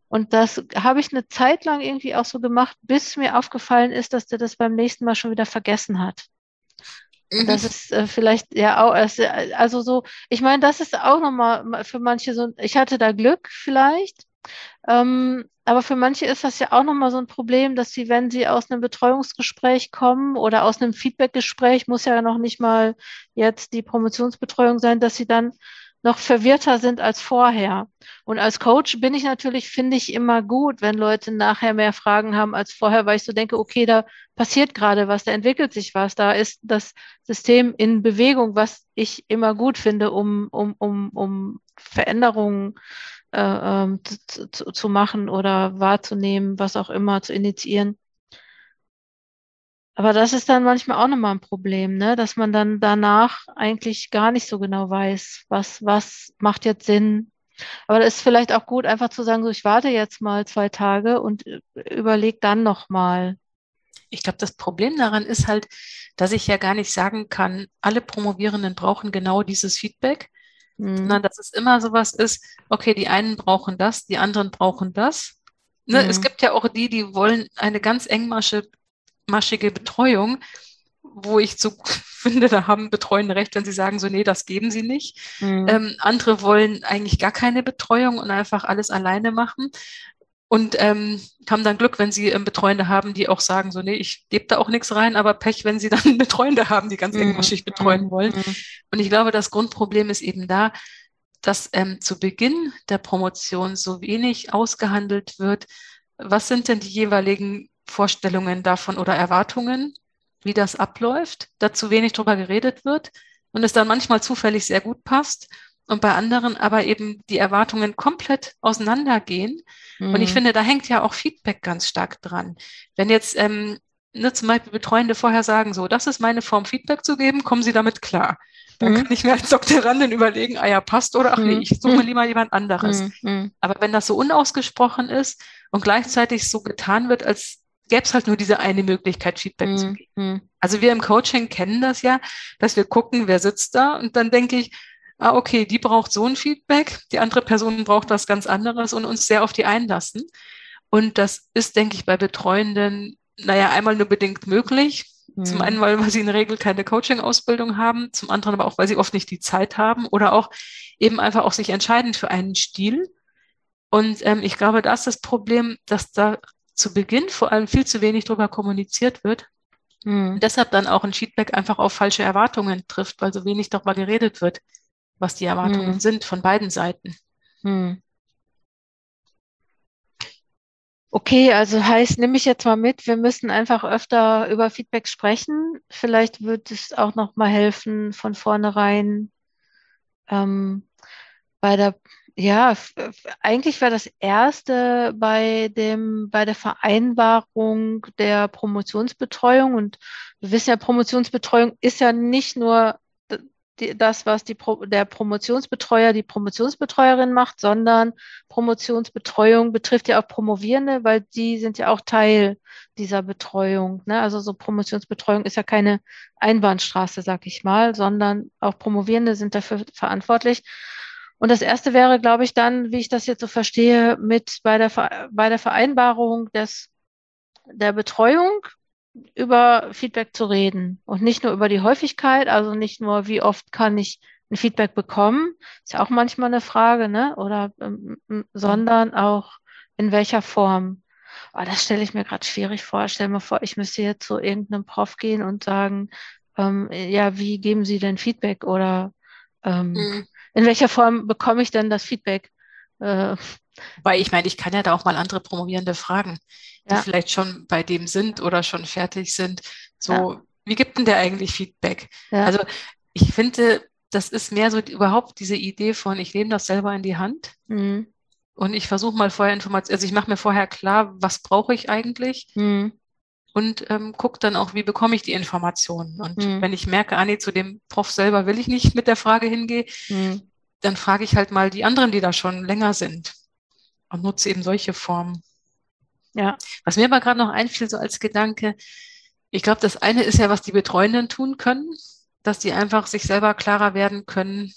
Und das habe ich eine Zeit lang irgendwie auch so gemacht, bis mir aufgefallen ist, dass der das beim nächsten Mal schon wieder vergessen hat. Mhm. Das ist äh, vielleicht ja auch, äh, also so, ich meine, das ist auch nochmal für manche so, ich hatte da Glück vielleicht, ähm, aber für manche ist das ja auch nochmal so ein Problem, dass sie, wenn sie aus einem Betreuungsgespräch kommen oder aus einem Feedbackgespräch, muss ja noch nicht mal jetzt die Promotionsbetreuung sein, dass sie dann noch verwirrter sind als vorher. Und als Coach bin ich natürlich, finde ich immer gut, wenn Leute nachher mehr Fragen haben als vorher, weil ich so denke, okay, da passiert gerade was, da entwickelt sich was, da ist das System in Bewegung, was ich immer gut finde, um, um, um, um Veränderungen äh, ähm, zu, zu, zu machen oder wahrzunehmen, was auch immer, zu initiieren. Aber das ist dann manchmal auch nochmal ein Problem, ne? dass man dann danach eigentlich gar nicht so genau weiß, was, was macht jetzt Sinn. Aber das ist vielleicht auch gut, einfach zu sagen, so ich warte jetzt mal zwei Tage und überlege dann nochmal. Ich glaube, das Problem daran ist halt, dass ich ja gar nicht sagen kann, alle Promovierenden brauchen genau dieses Feedback, mhm. sondern dass es immer sowas ist, okay, die einen brauchen das, die anderen brauchen das. Ne, mhm. Es gibt ja auch die, die wollen eine ganz engmaschige maschige Betreuung, wo ich so finde, da haben Betreuende recht, wenn sie sagen, so, nee, das geben sie nicht. Mhm. Ähm, andere wollen eigentlich gar keine Betreuung und einfach alles alleine machen. Und ähm, haben dann Glück, wenn sie ähm, Betreuende haben, die auch sagen, so, nee, ich gebe da auch nichts rein, aber Pech, wenn sie dann Betreuende haben, die ganz mhm. engmaschig betreuen wollen. Mhm. Und ich glaube, das Grundproblem ist eben da, dass ähm, zu Beginn der Promotion so wenig ausgehandelt wird, was sind denn die jeweiligen Vorstellungen davon oder Erwartungen, wie das abläuft, dazu wenig drüber geredet wird und es dann manchmal zufällig sehr gut passt und bei anderen aber eben die Erwartungen komplett auseinandergehen. Mhm. Und ich mhm. finde, da hängt ja auch Feedback ganz stark dran. Wenn jetzt ähm, ne, zum Beispiel Betreuende vorher sagen, so, das ist meine Form, Feedback zu geben, kommen Sie damit klar. Dann mhm. kann ich mir als Doktorandin überlegen, ah ja, passt oder ach nee, mhm. ich suche mhm. lieber jemand anderes. Aber wenn das so unausgesprochen ist und gleichzeitig so getan wird, als gäbe es halt nur diese eine Möglichkeit, Feedback mhm. zu geben. Also wir im Coaching kennen das ja, dass wir gucken, wer sitzt da und dann denke ich, ah, okay, die braucht so ein Feedback, die andere Person braucht was ganz anderes und uns sehr auf die einlassen. Und das ist, denke ich, bei Betreuenden, naja, einmal nur bedingt möglich. Mhm. Zum einen, weil, sie in der Regel keine Coaching-Ausbildung haben, zum anderen aber auch, weil sie oft nicht die Zeit haben oder auch eben einfach auch sich entscheiden für einen Stil. Und ähm, ich glaube, da ist das Problem, dass da zu Beginn vor allem viel zu wenig darüber kommuniziert wird. Mhm. Und deshalb dann auch ein Feedback einfach auf falsche Erwartungen trifft, weil so wenig darüber geredet wird, was die Erwartungen mhm. sind von beiden Seiten. Mhm. Okay, also heißt, nehme ich jetzt mal mit, wir müssen einfach öfter über Feedback sprechen. Vielleicht wird es auch noch mal helfen, von vornherein ähm, bei der ja, eigentlich war das erste bei dem, bei der Vereinbarung der Promotionsbetreuung und wir wissen ja, Promotionsbetreuung ist ja nicht nur die, das, was die der Promotionsbetreuer, die Promotionsbetreuerin macht, sondern Promotionsbetreuung betrifft ja auch Promovierende, weil die sind ja auch Teil dieser Betreuung. Ne? Also so Promotionsbetreuung ist ja keine Einbahnstraße, sag ich mal, sondern auch Promovierende sind dafür verantwortlich. Und das erste wäre, glaube ich, dann, wie ich das jetzt so verstehe, mit bei der, bei der Vereinbarung des, der Betreuung über Feedback zu reden und nicht nur über die Häufigkeit, also nicht nur, wie oft kann ich ein Feedback bekommen, ist ja auch manchmal eine Frage, ne? Oder ähm, sondern auch in welcher Form. Aber das stelle ich mir gerade schwierig vor. Stell mir vor, ich müsste jetzt zu irgendeinem Prof gehen und sagen, ähm, ja, wie geben Sie denn Feedback oder ähm, mhm. in welcher Form bekomme ich denn das Feedback? Äh, weil ich meine, ich kann ja da auch mal andere Promovierende fragen die ja. vielleicht schon bei dem sind oder schon fertig sind. So, ja. wie gibt denn der eigentlich Feedback? Ja. Also ich finde, das ist mehr so überhaupt diese Idee von, ich nehme das selber in die Hand mhm. und ich versuche mal vorher Informationen, also ich mache mir vorher klar, was brauche ich eigentlich mhm. und ähm, gucke dann auch, wie bekomme ich die Informationen. Und mhm. wenn ich merke, ah nee, zu dem Prof selber will ich nicht mit der Frage hingehen, mhm. Dann frage ich halt mal die anderen, die da schon länger sind und nutze eben solche Formen. Ja. Was mir aber gerade noch einfiel, so als Gedanke, ich glaube, das eine ist ja, was die Betreuenden tun können, dass die einfach sich selber klarer werden können.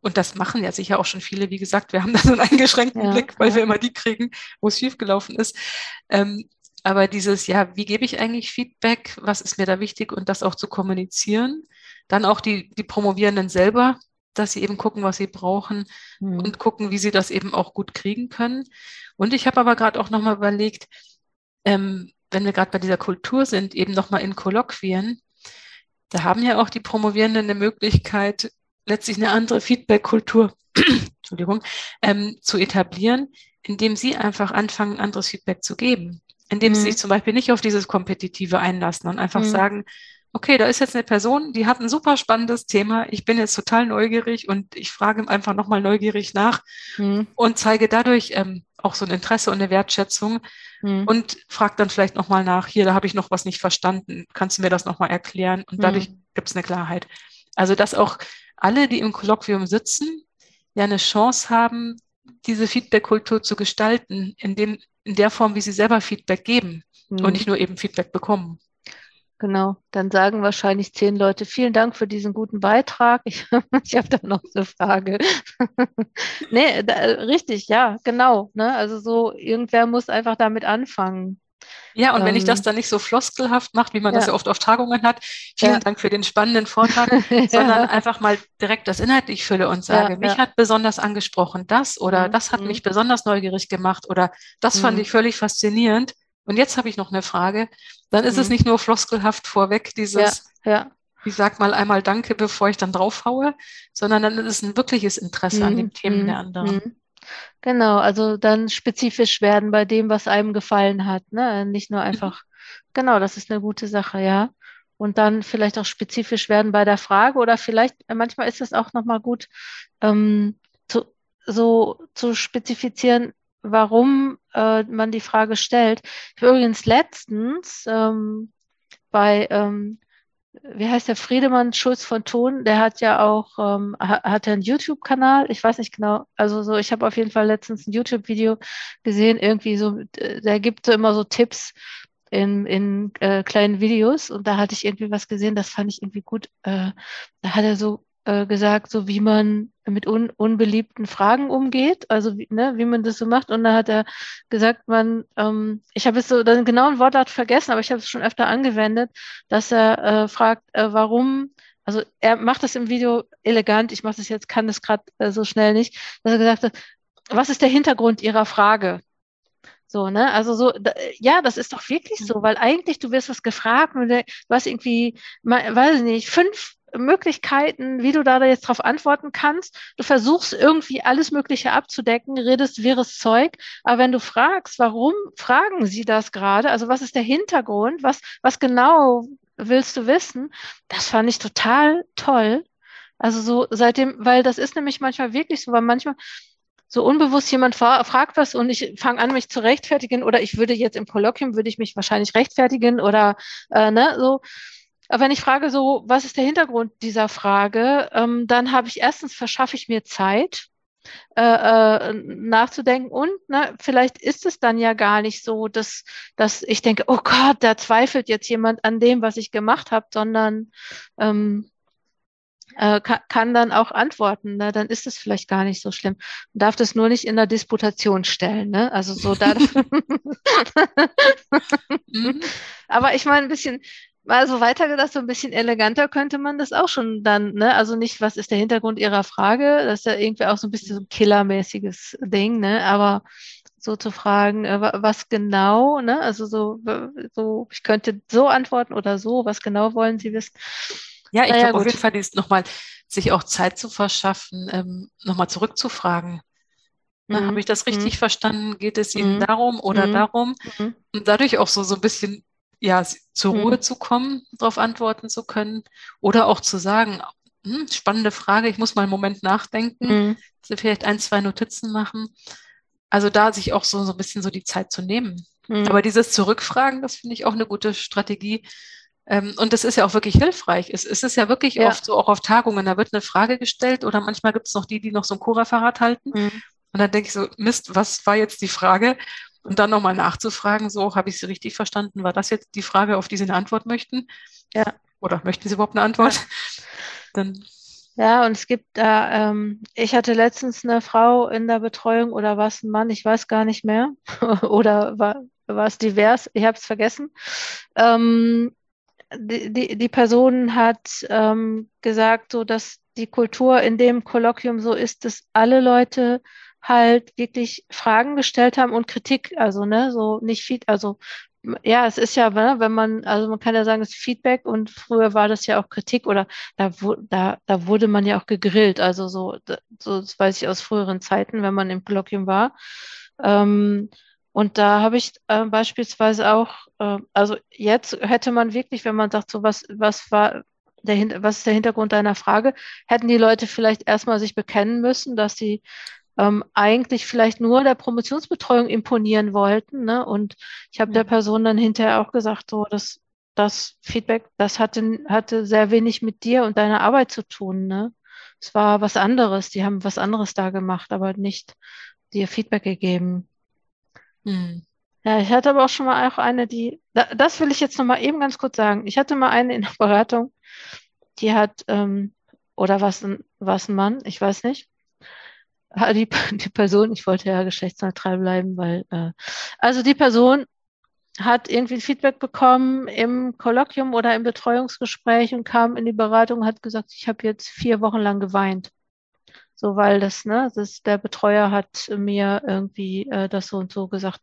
Und das machen ja sicher auch schon viele. Wie gesagt, wir haben da so einen eingeschränkten ja, Blick, weil ja. wir immer die kriegen, wo es schiefgelaufen ist. Ähm, aber dieses, ja, wie gebe ich eigentlich Feedback? Was ist mir da wichtig? Und das auch zu kommunizieren. Dann auch die, die Promovierenden selber, dass sie eben gucken, was sie brauchen mhm. und gucken, wie sie das eben auch gut kriegen können. Und ich habe aber gerade auch nochmal überlegt, ähm, wenn wir gerade bei dieser Kultur sind, eben nochmal in Kolloquien, da haben ja auch die Promovierenden eine Möglichkeit, letztlich eine andere Feedback-Kultur, Entschuldigung, ähm, zu etablieren, indem sie einfach anfangen, anderes Feedback zu geben. Indem mhm. sie sich zum Beispiel nicht auf dieses Kompetitive einlassen und einfach mhm. sagen, okay, da ist jetzt eine Person, die hat ein super spannendes Thema. Ich bin jetzt total neugierig und ich frage einfach nochmal neugierig nach mhm. und zeige dadurch ähm, auch so ein Interesse und eine Wertschätzung mhm. und frage dann vielleicht nochmal nach, hier, da habe ich noch was nicht verstanden, kannst du mir das nochmal erklären? Und dadurch mhm. gibt es eine Klarheit. Also, dass auch alle, die im Kolloquium sitzen, ja eine Chance haben, diese Feedback-Kultur zu gestalten, in, dem, in der Form, wie sie selber Feedback geben und mhm. nicht nur eben Feedback bekommen. Genau, dann sagen wahrscheinlich zehn Leute, vielen Dank für diesen guten Beitrag. Ich, ich habe da noch eine Frage. nee, da, richtig, ja, genau. Ne? Also so, irgendwer muss einfach damit anfangen. Ja, und ähm, wenn ich das ähm, dann nicht so floskelhaft macht, wie man ja. das ja oft auf Tagungen hat, vielen ja. Dank für den spannenden Vortrag, sondern einfach mal direkt das inhaltlich fülle und sage, mich hat besonders angesprochen das oder mhm. das hat mhm. mich besonders neugierig gemacht oder das fand mhm. ich völlig faszinierend. Und jetzt habe ich noch eine Frage. Dann ist mhm. es nicht nur floskelhaft vorweg, dieses, ja, ja. ich sag mal einmal Danke, bevor ich dann draufhaue, sondern dann ist es ein wirkliches Interesse mhm. an den Themen mhm. der anderen. Mhm. Genau, also dann spezifisch werden bei dem, was einem gefallen hat. Ne? Nicht nur mhm. einfach, genau, das ist eine gute Sache, ja. Und dann vielleicht auch spezifisch werden bei der Frage oder vielleicht, manchmal ist es auch nochmal gut, ähm, zu, so zu spezifizieren, warum äh, man die Frage stellt. Übrigens letztens ähm, bei, ähm, wie heißt der, Friedemann Schulz von Thun, der hat ja auch, ähm, hat er einen YouTube-Kanal, ich weiß nicht genau, also so, ich habe auf jeden Fall letztens ein YouTube-Video gesehen, irgendwie so, der gibt so immer so Tipps, in, in äh, kleinen Videos und da hatte ich irgendwie was gesehen, das fand ich irgendwie gut. Äh, da hat er so äh, gesagt, so wie man mit un unbeliebten Fragen umgeht, also wie, ne, wie man das so macht. Und da hat er gesagt, man, ähm, ich habe jetzt so den genauen Wortlaut vergessen, aber ich habe es schon öfter angewendet, dass er äh, fragt, äh, warum, also er macht das im Video elegant, ich mache das jetzt, kann das gerade äh, so schnell nicht, dass er gesagt hat, was ist der Hintergrund Ihrer Frage? So, ne? Also so, da, ja, das ist doch wirklich so, weil eigentlich du wirst was gefragt und du hast irgendwie, weiß ich nicht, fünf Möglichkeiten, wie du da jetzt drauf antworten kannst. Du versuchst irgendwie alles Mögliche abzudecken, redest wirres Zeug. Aber wenn du fragst, warum fragen sie das gerade? Also was ist der Hintergrund? Was, was genau willst du wissen? Das fand ich total toll. Also so seitdem, weil das ist nämlich manchmal wirklich so, weil manchmal so unbewusst jemand fragt was und ich fange an, mich zu rechtfertigen oder ich würde jetzt im Kolloquium, würde ich mich wahrscheinlich rechtfertigen oder äh, ne, so. Wenn ich frage so, was ist der Hintergrund dieser Frage, ähm, dann habe ich erstens verschaffe ich mir Zeit, äh, äh, nachzudenken und ne, vielleicht ist es dann ja gar nicht so, dass, dass ich denke, oh Gott, da zweifelt jetzt jemand an dem, was ich gemacht habe, sondern ähm, äh, kann, kann, dann auch antworten, ne? dann ist es vielleicht gar nicht so schlimm. Man darf das nur nicht in der Disputation stellen, ne? Also so da. mhm. Aber ich meine, ein bisschen, mal so weitergedacht, so ein bisschen eleganter könnte man das auch schon dann, ne? Also nicht, was ist der Hintergrund Ihrer Frage? Das ist ja irgendwie auch so ein bisschen so ein killermäßiges Ding, ne? Aber so zu fragen, äh, was genau, ne? Also so, so, ich könnte so antworten oder so, was genau wollen Sie wissen? Ja, ich naja, glaube auf jeden Fall ist nochmal, sich auch Zeit zu verschaffen, ähm, nochmal zurückzufragen. Mhm. Habe ich das richtig mhm. verstanden? Geht es Ihnen mhm. darum oder mhm. darum? Mhm. Und dadurch auch so, so ein bisschen ja, zur Ruhe zu kommen, darauf antworten zu können oder auch zu sagen, hm, spannende Frage, ich muss mal einen Moment nachdenken, vielleicht ein, zwei Notizen machen. Also da sich auch so, so ein bisschen so die Zeit zu nehmen. Aber dieses Zurückfragen, das finde ich auch eine gute Strategie, ähm, und das ist ja auch wirklich hilfreich. Es, es ist ja wirklich ja. oft so auch auf Tagungen, da wird eine Frage gestellt oder manchmal gibt es noch die, die noch so ein Co-Referat halten. Mhm. Und dann denke ich so, Mist, was war jetzt die Frage? Und dann nochmal nachzufragen, so habe ich Sie richtig verstanden? War das jetzt die Frage, auf die Sie eine Antwort möchten? Ja. Oder möchten Sie überhaupt eine Antwort? Ja. Dann ja, und es gibt da, ähm, ich hatte letztens eine Frau in der Betreuung oder war es ein Mann, ich weiß gar nicht mehr. oder war, war es divers, ich habe es vergessen. Ähm, die, die, die Person hat ähm, gesagt, so dass die Kultur in dem Kolloquium so ist, dass alle Leute halt wirklich Fragen gestellt haben und Kritik, also ne, so nicht viel, also ja, es ist ja, ne, wenn man, also man kann ja sagen, es ist Feedback und früher war das ja auch Kritik oder da, da, da wurde man ja auch gegrillt, also so, so das weiß ich aus früheren Zeiten, wenn man im Kolloquium war. Ähm, und da habe ich äh, beispielsweise auch, äh, also jetzt hätte man wirklich, wenn man sagt, so was, was war der, was ist der Hintergrund deiner Frage, hätten die Leute vielleicht erstmal sich bekennen müssen, dass sie ähm, eigentlich vielleicht nur der Promotionsbetreuung imponieren wollten. Ne? Und ich habe der Person dann hinterher auch gesagt, so, dass das Feedback, das hatte, hatte sehr wenig mit dir und deiner Arbeit zu tun. Ne? Es war was anderes, die haben was anderes da gemacht, aber nicht dir Feedback gegeben. Hm. Ja, ich hatte aber auch schon mal auch eine, die, das will ich jetzt noch mal eben ganz kurz sagen. Ich hatte mal eine in der Beratung, die hat, ähm, oder was ein, was ein Mann, ich weiß nicht. Die, die Person, ich wollte ja geschlechtsneutral bleiben, weil, äh, also die Person hat irgendwie Feedback bekommen im Kolloquium oder im Betreuungsgespräch und kam in die Beratung und hat gesagt, ich habe jetzt vier Wochen lang geweint. So, weil das, ne, das, der Betreuer hat mir irgendwie äh, das so und so gesagt.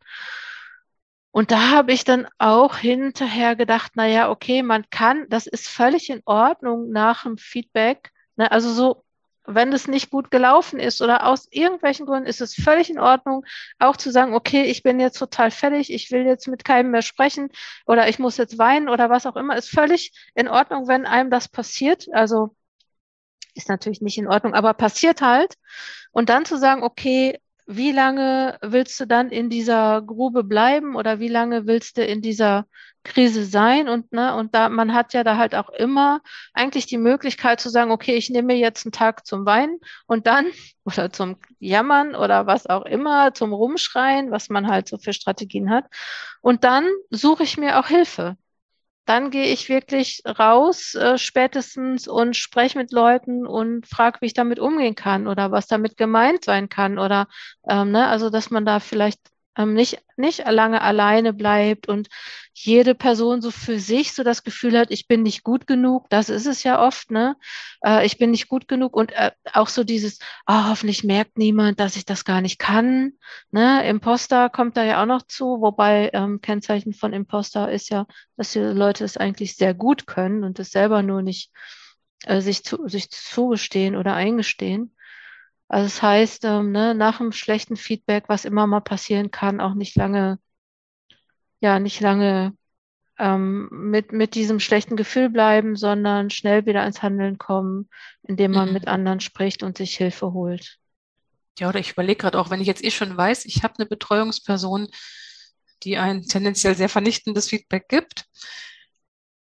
Und da habe ich dann auch hinterher gedacht, na ja, okay, man kann, das ist völlig in Ordnung nach dem Feedback. Ne? Also so, wenn es nicht gut gelaufen ist oder aus irgendwelchen Gründen ist es völlig in Ordnung, auch zu sagen, okay, ich bin jetzt total fertig, ich will jetzt mit keinem mehr sprechen oder ich muss jetzt weinen oder was auch immer, ist völlig in Ordnung, wenn einem das passiert. Also ist natürlich nicht in Ordnung, aber passiert halt. Und dann zu sagen, okay, wie lange willst du dann in dieser Grube bleiben oder wie lange willst du in dieser Krise sein? Und, ne, und da, man hat ja da halt auch immer eigentlich die Möglichkeit zu sagen, okay, ich nehme jetzt einen Tag zum Weinen und dann oder zum Jammern oder was auch immer, zum Rumschreien, was man halt so für Strategien hat. Und dann suche ich mir auch Hilfe dann gehe ich wirklich raus äh, spätestens und spreche mit Leuten und frage, wie ich damit umgehen kann oder was damit gemeint sein kann oder ähm, ne, also dass man da vielleicht ähm, nicht, nicht lange alleine bleibt und jede Person so für sich so das Gefühl hat, ich bin nicht gut genug. Das ist es ja oft, ne? Äh, ich bin nicht gut genug und äh, auch so dieses, oh, hoffentlich merkt niemand, dass ich das gar nicht kann. Ne? Imposter kommt da ja auch noch zu, wobei ähm, Kennzeichen von Imposter ist ja, dass die Leute es eigentlich sehr gut können und es selber nur nicht äh, sich, zu, sich zugestehen oder eingestehen. Also das heißt, ähm, ne, nach einem schlechten Feedback, was immer mal passieren kann, auch nicht lange, ja, nicht lange ähm, mit, mit diesem schlechten Gefühl bleiben, sondern schnell wieder ins Handeln kommen, indem man mhm. mit anderen spricht und sich Hilfe holt. Ja, oder ich überlege gerade auch, wenn ich jetzt eh schon weiß, ich habe eine Betreuungsperson, die ein tendenziell sehr vernichtendes Feedback gibt,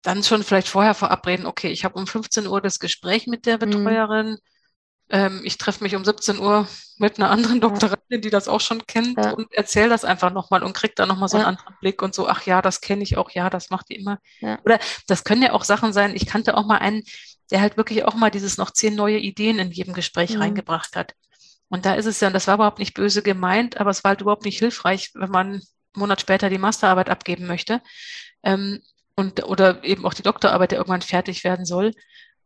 dann schon vielleicht vorher verabreden, okay, ich habe um 15 Uhr das Gespräch mit der mhm. Betreuerin. Mhm. Ähm, ich treffe mich um 17 Uhr mit einer anderen Doktorandin, die das auch schon kennt ja. und erzähle das einfach nochmal und kriege da nochmal so einen anderen Blick und so, ach ja, das kenne ich auch, ja, das macht die immer. Ja. Oder das können ja auch Sachen sein, ich kannte auch mal einen, der halt wirklich auch mal dieses noch zehn neue Ideen in jedem Gespräch mhm. reingebracht hat. Und da ist es ja, und das war überhaupt nicht böse gemeint, aber es war halt überhaupt nicht hilfreich, wenn man einen Monat später die Masterarbeit abgeben möchte. Ähm, und, oder eben auch die Doktorarbeit, der irgendwann fertig werden soll.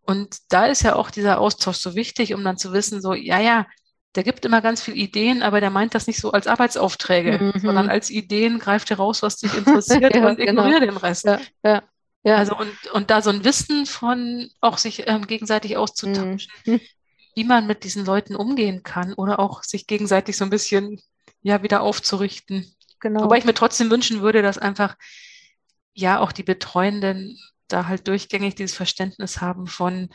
Und da ist ja auch dieser Austausch so wichtig, um dann zu wissen, so, ja, ja, der gibt immer ganz viele Ideen, aber der meint das nicht so als Arbeitsaufträge, mhm. sondern als Ideen greift er raus, was dich interessiert ja, und genau. ignoriert den Rest. Ja, ja, ja. Also und, und da so ein Wissen von auch sich ähm, gegenseitig auszutauschen, mhm. wie man mit diesen Leuten umgehen kann oder auch sich gegenseitig so ein bisschen ja wieder aufzurichten. Genau. Wobei ich mir trotzdem wünschen würde, dass einfach ja auch die Betreuenden da halt durchgängig dieses Verständnis haben von,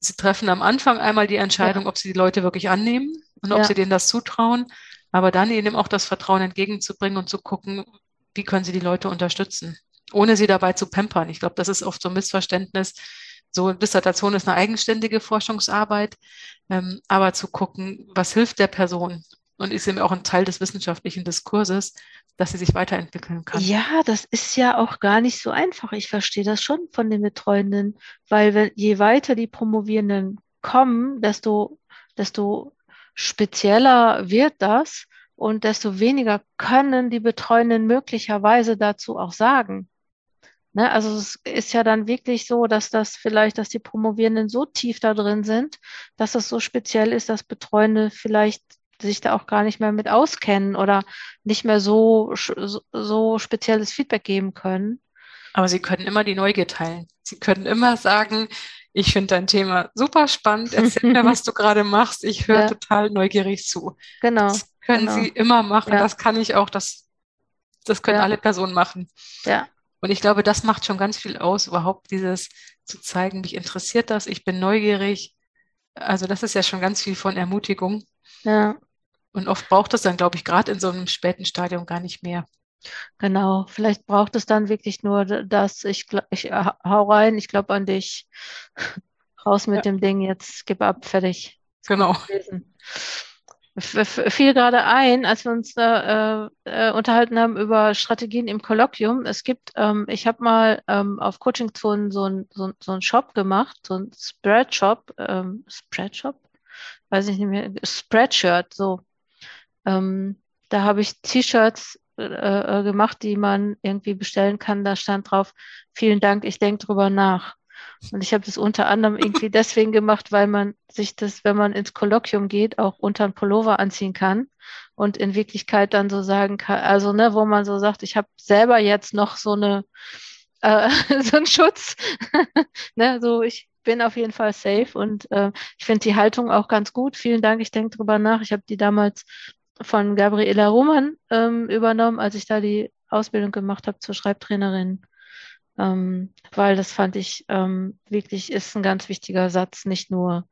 sie treffen am Anfang einmal die Entscheidung, ja. ob sie die Leute wirklich annehmen und ob ja. sie denen das zutrauen, aber dann ihnen auch das Vertrauen entgegenzubringen und zu gucken, wie können sie die Leute unterstützen, ohne sie dabei zu pampern. Ich glaube, das ist oft so ein Missverständnis. So, Dissertation ist eine eigenständige Forschungsarbeit, ähm, aber zu gucken, was hilft der Person und ist eben auch ein Teil des wissenschaftlichen Diskurses, dass sie sich weiterentwickeln kann. Ja, das ist ja auch gar nicht so einfach. Ich verstehe das schon von den Betreuenden, weil wenn, je weiter die Promovierenden kommen, desto, desto spezieller wird das und desto weniger können die Betreuenden möglicherweise dazu auch sagen. Ne, also es ist ja dann wirklich so, dass das vielleicht, dass die Promovierenden so tief da drin sind, dass es so speziell ist, dass Betreuende vielleicht sich da auch gar nicht mehr mit auskennen oder nicht mehr so, so, spezielles Feedback geben können. Aber Sie können immer die Neugier teilen. Sie können immer sagen, ich finde dein Thema super spannend, erzähl mir, was du gerade machst, ich höre ja. total neugierig zu. Genau. Das können genau. Sie immer machen, ja. das kann ich auch, das, das können ja. alle Personen machen. Ja. Und ich glaube, das macht schon ganz viel aus, überhaupt dieses zu zeigen, mich interessiert das, ich bin neugierig. Also das ist ja schon ganz viel von Ermutigung. Ja. Und oft braucht es dann, glaube ich, gerade in so einem späten Stadium gar nicht mehr. Genau, vielleicht braucht es dann wirklich nur das, ich, ich äh, hau rein, ich glaube an dich, raus mit ja. dem Ding, jetzt gib ab, fertig. Genau. Fiel gerade ein, als wir uns äh, äh, unterhalten haben über Strategien im Kolloquium. Es gibt, ähm, ich habe mal ähm, auf Coaching-Zonen so einen so, so ein Shop gemacht, so ein Spread-Shop, ähm, Spread-Shop? Weiß ich nicht mehr, Spreadshirt, so ähm, da habe ich T-Shirts äh, äh, gemacht, die man irgendwie bestellen kann. Da stand drauf, vielen Dank, ich denke drüber nach. Und ich habe das unter anderem irgendwie deswegen gemacht, weil man sich das, wenn man ins Kolloquium geht, auch unter ein Pullover anziehen kann und in Wirklichkeit dann so sagen kann, also ne, wo man so sagt, ich habe selber jetzt noch so eine äh, so einen Schutz, ne, so ich bin auf jeden Fall safe und äh, ich finde die Haltung auch ganz gut. Vielen Dank, ich denke drüber nach. Ich habe die damals von Gabriela Roman ähm, übernommen, als ich da die Ausbildung gemacht habe zur Schreibtrainerin. Ähm, weil das fand ich ähm, wirklich ist ein ganz wichtiger Satz, nicht nur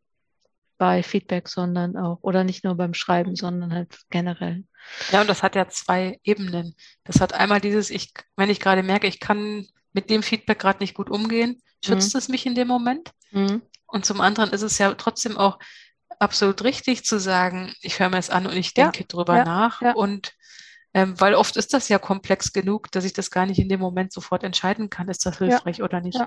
bei Feedback, sondern auch, oder nicht nur beim Schreiben, sondern halt generell. Ja, und das hat ja zwei Ebenen. Das hat einmal dieses, ich, wenn ich gerade merke, ich kann mit dem Feedback gerade nicht gut umgehen, schützt mhm. es mich in dem Moment. Mhm. Und zum anderen ist es ja trotzdem auch, absolut richtig zu sagen, ich höre mir es an und ich denke ja, drüber ja, nach. Ja. Und ähm, weil oft ist das ja komplex genug, dass ich das gar nicht in dem Moment sofort entscheiden kann, ist das hilfreich oder nicht.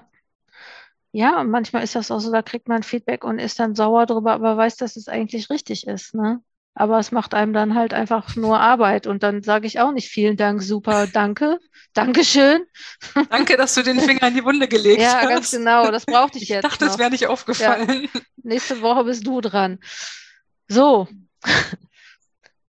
Ja. und manchmal ist das auch so, da kriegt man Feedback und ist dann sauer drüber, aber weiß, dass es eigentlich richtig ist. Ne? Aber es macht einem dann halt einfach nur Arbeit. Und dann sage ich auch nicht vielen Dank, super, danke, Dankeschön. Danke, dass du den Finger in die Wunde gelegt ja, hast. Ja, ganz genau, das brauchte ich, ich jetzt. Ich dachte, noch. das wäre nicht aufgefallen. Ja. Nächste Woche bist du dran. So,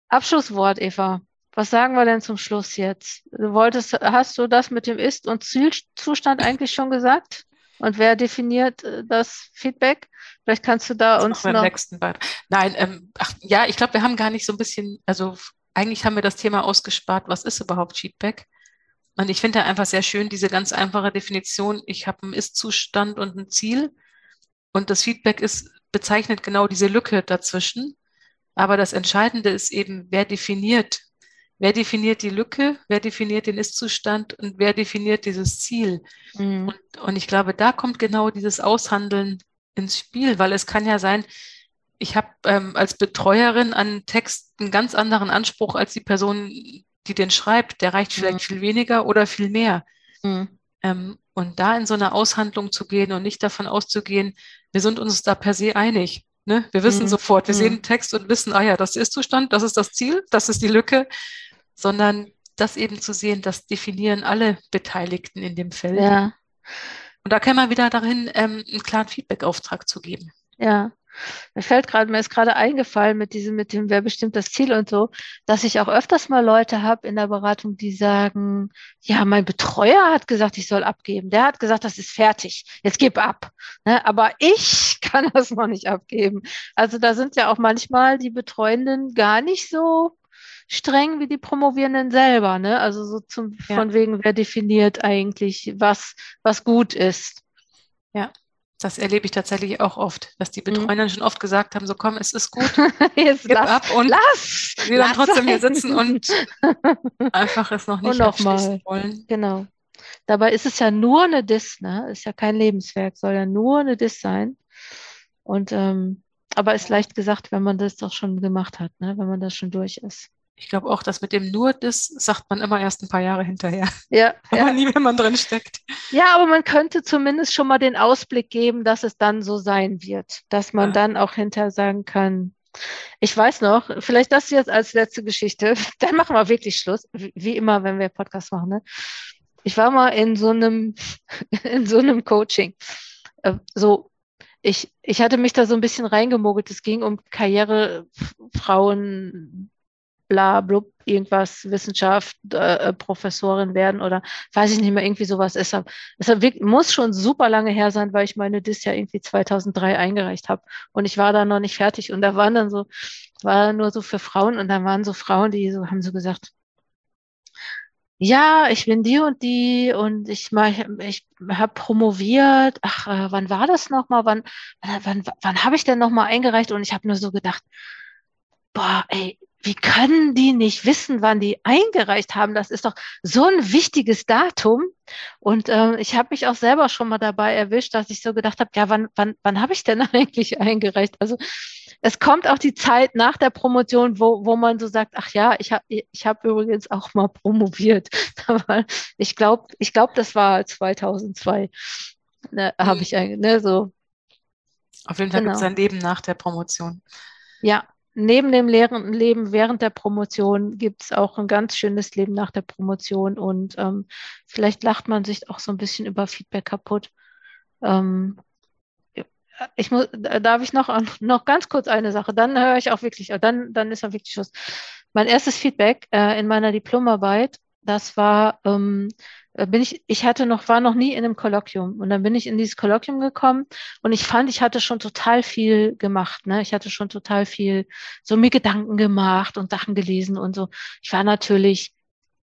Abschlusswort, Eva. Was sagen wir denn zum Schluss jetzt? Du wolltest, hast du das mit dem Ist- und Zielzustand eigentlich schon gesagt? Und wer definiert äh, das Feedback? Vielleicht kannst du da das uns noch. Nächsten Nein, ähm, ach, ja, ich glaube, wir haben gar nicht so ein bisschen, also eigentlich haben wir das Thema ausgespart, was ist überhaupt Feedback? Und ich finde einfach sehr schön diese ganz einfache Definition, ich habe einen Ist-Zustand und ein Ziel. Und das Feedback ist, bezeichnet genau diese Lücke dazwischen. Aber das Entscheidende ist eben, wer definiert, wer definiert die Lücke, wer definiert den Ist-Zustand und wer definiert dieses Ziel. Mhm. Und, und ich glaube, da kommt genau dieses Aushandeln ins Spiel, weil es kann ja sein, ich habe ähm, als Betreuerin an Text einen ganz anderen Anspruch als die Person, die den schreibt. Der reicht vielleicht mhm. viel weniger oder viel mehr. Mhm. Ähm, und da in so eine Aushandlung zu gehen und nicht davon auszugehen, wir sind uns da per se einig. Ne? Wir wissen mhm. sofort, wir mhm. sehen Text und wissen, ah ja, das ist Zustand, das ist das Ziel, das ist die Lücke, sondern das eben zu sehen, das definieren alle Beteiligten in dem Feld. Ja. Und da kann man wieder darin, ähm, einen klaren Feedback-Auftrag zu geben. Ja. Mir fällt gerade, mir ist gerade eingefallen mit diesem, mit dem, wer bestimmt das Ziel und so, dass ich auch öfters mal Leute habe in der Beratung, die sagen, ja, mein Betreuer hat gesagt, ich soll abgeben. Der hat gesagt, das ist fertig. Jetzt gib ab. Ne? Aber ich kann das noch nicht abgeben. Also da sind ja auch manchmal die Betreuenden gar nicht so streng wie die Promovierenden selber, ne? Also so zum, ja. von wegen, wer definiert eigentlich, was, was gut ist. Ja. Das erlebe ich tatsächlich auch oft, dass die mhm. Betreuer mhm. schon oft gesagt haben, so komm, es ist gut, Jetzt gib lass, ab und lass, wir dann trotzdem hier sitzen und einfach es noch nicht abschließen wollen. Genau. Dabei ist es ja nur eine Dis, ne? Ist ja kein Lebenswerk, soll ja nur eine Dis sein. Und ähm, aber ist leicht gesagt, wenn man das doch schon gemacht hat, ne? Wenn man das schon durch ist. Ich glaube auch, dass mit dem nur das sagt man immer erst ein paar Jahre hinterher. Ja. aber ja. nie, wenn man drin steckt. Ja, aber man könnte zumindest schon mal den Ausblick geben, dass es dann so sein wird, dass man ja. dann auch hinterher sagen kann, ich weiß noch, vielleicht das jetzt als letzte Geschichte, dann machen wir wirklich Schluss, wie immer, wenn wir Podcast machen. Ne? Ich war mal in so einem, in so einem Coaching. Äh, so, ich, ich hatte mich da so ein bisschen reingemogelt. Es ging um Karrierefrauen, bla, blub, irgendwas, Wissenschaft, äh, äh, Professorin werden oder weiß ich nicht mehr, irgendwie sowas. Es, es muss schon super lange her sein, weil ich meine DIS ja irgendwie 2003 eingereicht habe und ich war da noch nicht fertig und da waren dann so, war nur so für Frauen und da waren so Frauen, die so haben so gesagt, ja, ich bin die und die und ich ich habe promoviert. Ach, äh, wann war das nochmal? Wann, wann, wann, wann habe ich denn nochmal eingereicht? Und ich habe nur so gedacht, boah, ey, wie können die nicht wissen, wann die eingereicht haben? Das ist doch so ein wichtiges Datum. Und äh, ich habe mich auch selber schon mal dabei erwischt, dass ich so gedacht habe, ja, wann, wann, wann habe ich denn eigentlich eingereicht? Also es kommt auch die Zeit nach der Promotion, wo, wo man so sagt, ach ja, ich habe ich hab übrigens auch mal promoviert. Ich glaube, ich glaub, das war 2002. Ne, habe ich eigentlich, ne, so. Auf jeden Fall genau. gibt es ein Leben nach der Promotion. Ja, neben dem leeren Leben während der Promotion gibt es auch ein ganz schönes Leben nach der Promotion und ähm, vielleicht lacht man sich auch so ein bisschen über Feedback kaputt. Ähm, ich muss, darf ich noch, noch ganz kurz eine Sache, dann höre ich auch wirklich, dann, dann ist auch wirklich Schluss. Mein erstes Feedback äh, in meiner Diplomarbeit, das war, ähm, äh, bin ich, ich hatte noch, war noch nie in einem Kolloquium. Und dann bin ich in dieses Kolloquium gekommen und ich fand, ich hatte schon total viel gemacht. Ne? Ich hatte schon total viel, so mir Gedanken gemacht und Sachen gelesen und so. Ich war natürlich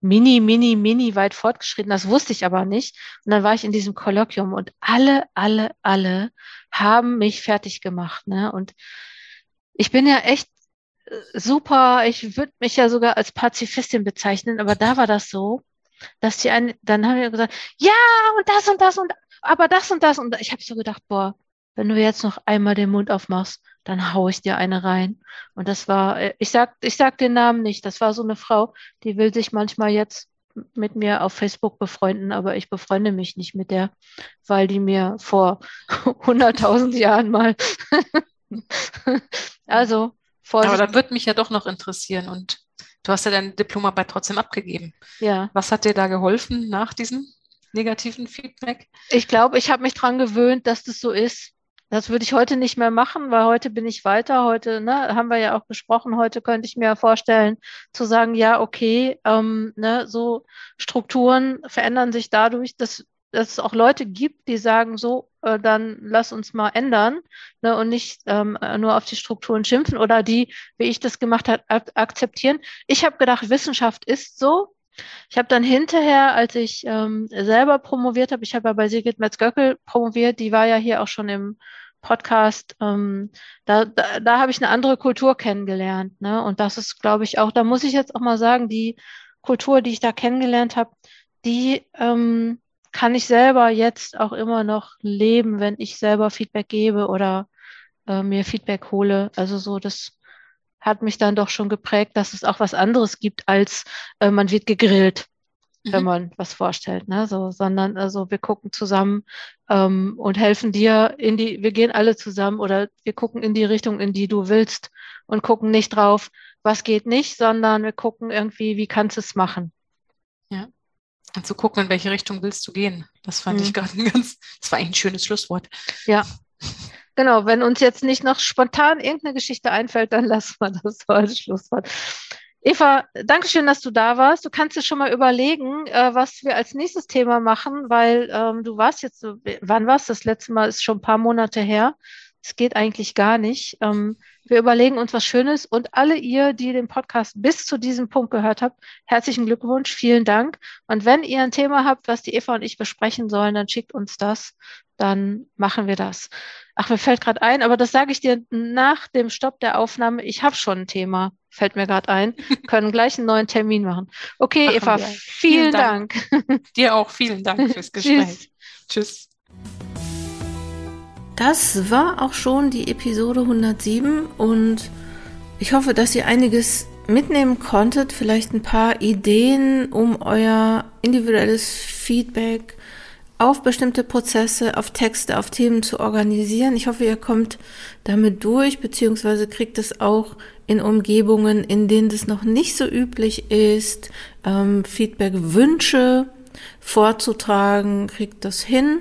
mini, mini, mini weit fortgeschritten. Das wusste ich aber nicht. Und dann war ich in diesem Kolloquium und alle, alle, alle haben mich fertig gemacht. Ne? Und ich bin ja echt äh, super, ich würde mich ja sogar als Pazifistin bezeichnen, aber da war das so dass die einen, dann haben wir gesagt, ja, und das und das und aber das und das. Und ich habe so gedacht, boah, wenn du jetzt noch einmal den Mund aufmachst, dann hau ich dir eine rein. Und das war, äh, ich sag, ich sag den Namen nicht. Das war so eine Frau, die will sich manchmal jetzt mit mir auf Facebook befreunden, aber ich befreunde mich nicht mit der, weil die mir vor 100.000 Jahren mal, also, Vorsicht. Aber da würde mich ja doch noch interessieren und Du hast ja deine Diplomarbeit trotzdem abgegeben. Ja. Was hat dir da geholfen nach diesem negativen Feedback? Ich glaube, ich habe mich daran gewöhnt, dass das so ist. Das würde ich heute nicht mehr machen, weil heute bin ich weiter. Heute ne, haben wir ja auch gesprochen. Heute könnte ich mir vorstellen, zu sagen, ja, okay, ähm, ne, so Strukturen verändern sich dadurch, dass dass es auch Leute gibt, die sagen, so, äh, dann lass uns mal ändern ne, und nicht ähm, nur auf die Strukturen schimpfen oder die, wie ich das gemacht habe, ak akzeptieren. Ich habe gedacht, Wissenschaft ist so. Ich habe dann hinterher, als ich ähm, selber promoviert habe, ich habe ja bei Sigrid Metz-Göckel promoviert, die war ja hier auch schon im Podcast, ähm, da, da, da habe ich eine andere Kultur kennengelernt. Ne? Und das ist, glaube ich, auch, da muss ich jetzt auch mal sagen, die Kultur, die ich da kennengelernt habe, die ähm, kann ich selber jetzt auch immer noch leben, wenn ich selber Feedback gebe oder äh, mir Feedback hole. Also so, das hat mich dann doch schon geprägt, dass es auch was anderes gibt als äh, man wird gegrillt wenn mhm. man was vorstellt, ne? So, sondern also wir gucken zusammen ähm, und helfen dir in die, wir gehen alle zusammen oder wir gucken in die Richtung, in die du willst und gucken nicht drauf, was geht nicht, sondern wir gucken irgendwie, wie kannst du es machen. Ja. Und zu gucken, in welche Richtung willst du gehen. Das fand mhm. ich gerade ein ganz, das war eigentlich ein schönes Schlusswort. Ja. Genau, wenn uns jetzt nicht noch spontan irgendeine Geschichte einfällt, dann lassen wir das so als Schlusswort. Eva, danke schön, dass du da warst. Du kannst dir schon mal überlegen, äh, was wir als nächstes Thema machen, weil ähm, du warst jetzt, so, wann warst das letzte Mal? Ist schon ein paar Monate her. Es geht eigentlich gar nicht. Ähm, wir überlegen uns was Schönes und alle ihr, die den Podcast bis zu diesem Punkt gehört habt, herzlichen Glückwunsch, vielen Dank. Und wenn ihr ein Thema habt, was die Eva und ich besprechen sollen, dann schickt uns das, dann machen wir das. Ach, mir fällt gerade ein, aber das sage ich dir nach dem Stopp der Aufnahme. Ich habe schon ein Thema fällt mir gerade ein, können gleich einen neuen Termin machen. Okay, machen Eva, vielen, vielen Dank. Dank. Dir auch vielen Dank fürs Gespräch. Tschüss. Das war auch schon die Episode 107 und ich hoffe, dass ihr einiges mitnehmen konntet, vielleicht ein paar Ideen, um euer individuelles Feedback auf bestimmte Prozesse, auf Texte, auf Themen zu organisieren. Ich hoffe, ihr kommt damit durch, beziehungsweise kriegt es auch in Umgebungen, in denen das noch nicht so üblich ist, ähm, Feedback-Wünsche vorzutragen, kriegt das hin.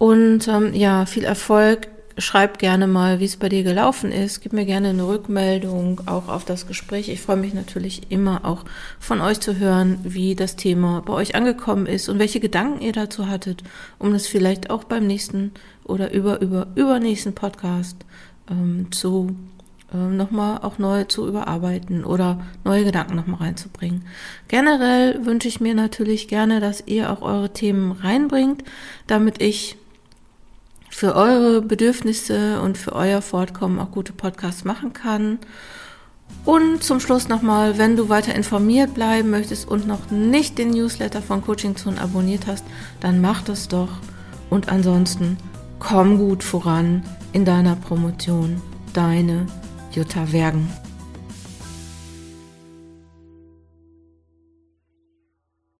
Und ähm, ja, viel Erfolg. Schreib gerne mal, wie es bei dir gelaufen ist. Gib mir gerne eine Rückmeldung auch auf das Gespräch. Ich freue mich natürlich immer auch von euch zu hören, wie das Thema bei euch angekommen ist und welche Gedanken ihr dazu hattet, um das vielleicht auch beim nächsten oder über, über, übernächsten Podcast ähm, zu ähm, nochmal auch neu zu überarbeiten oder neue Gedanken nochmal reinzubringen. Generell wünsche ich mir natürlich gerne, dass ihr auch eure Themen reinbringt, damit ich für eure Bedürfnisse und für euer Fortkommen auch gute Podcasts machen kann. Und zum Schluss nochmal, wenn du weiter informiert bleiben möchtest und noch nicht den Newsletter von Coaching Zone abonniert hast, dann mach das doch. Und ansonsten komm gut voran in deiner Promotion. Deine Jutta Wergen.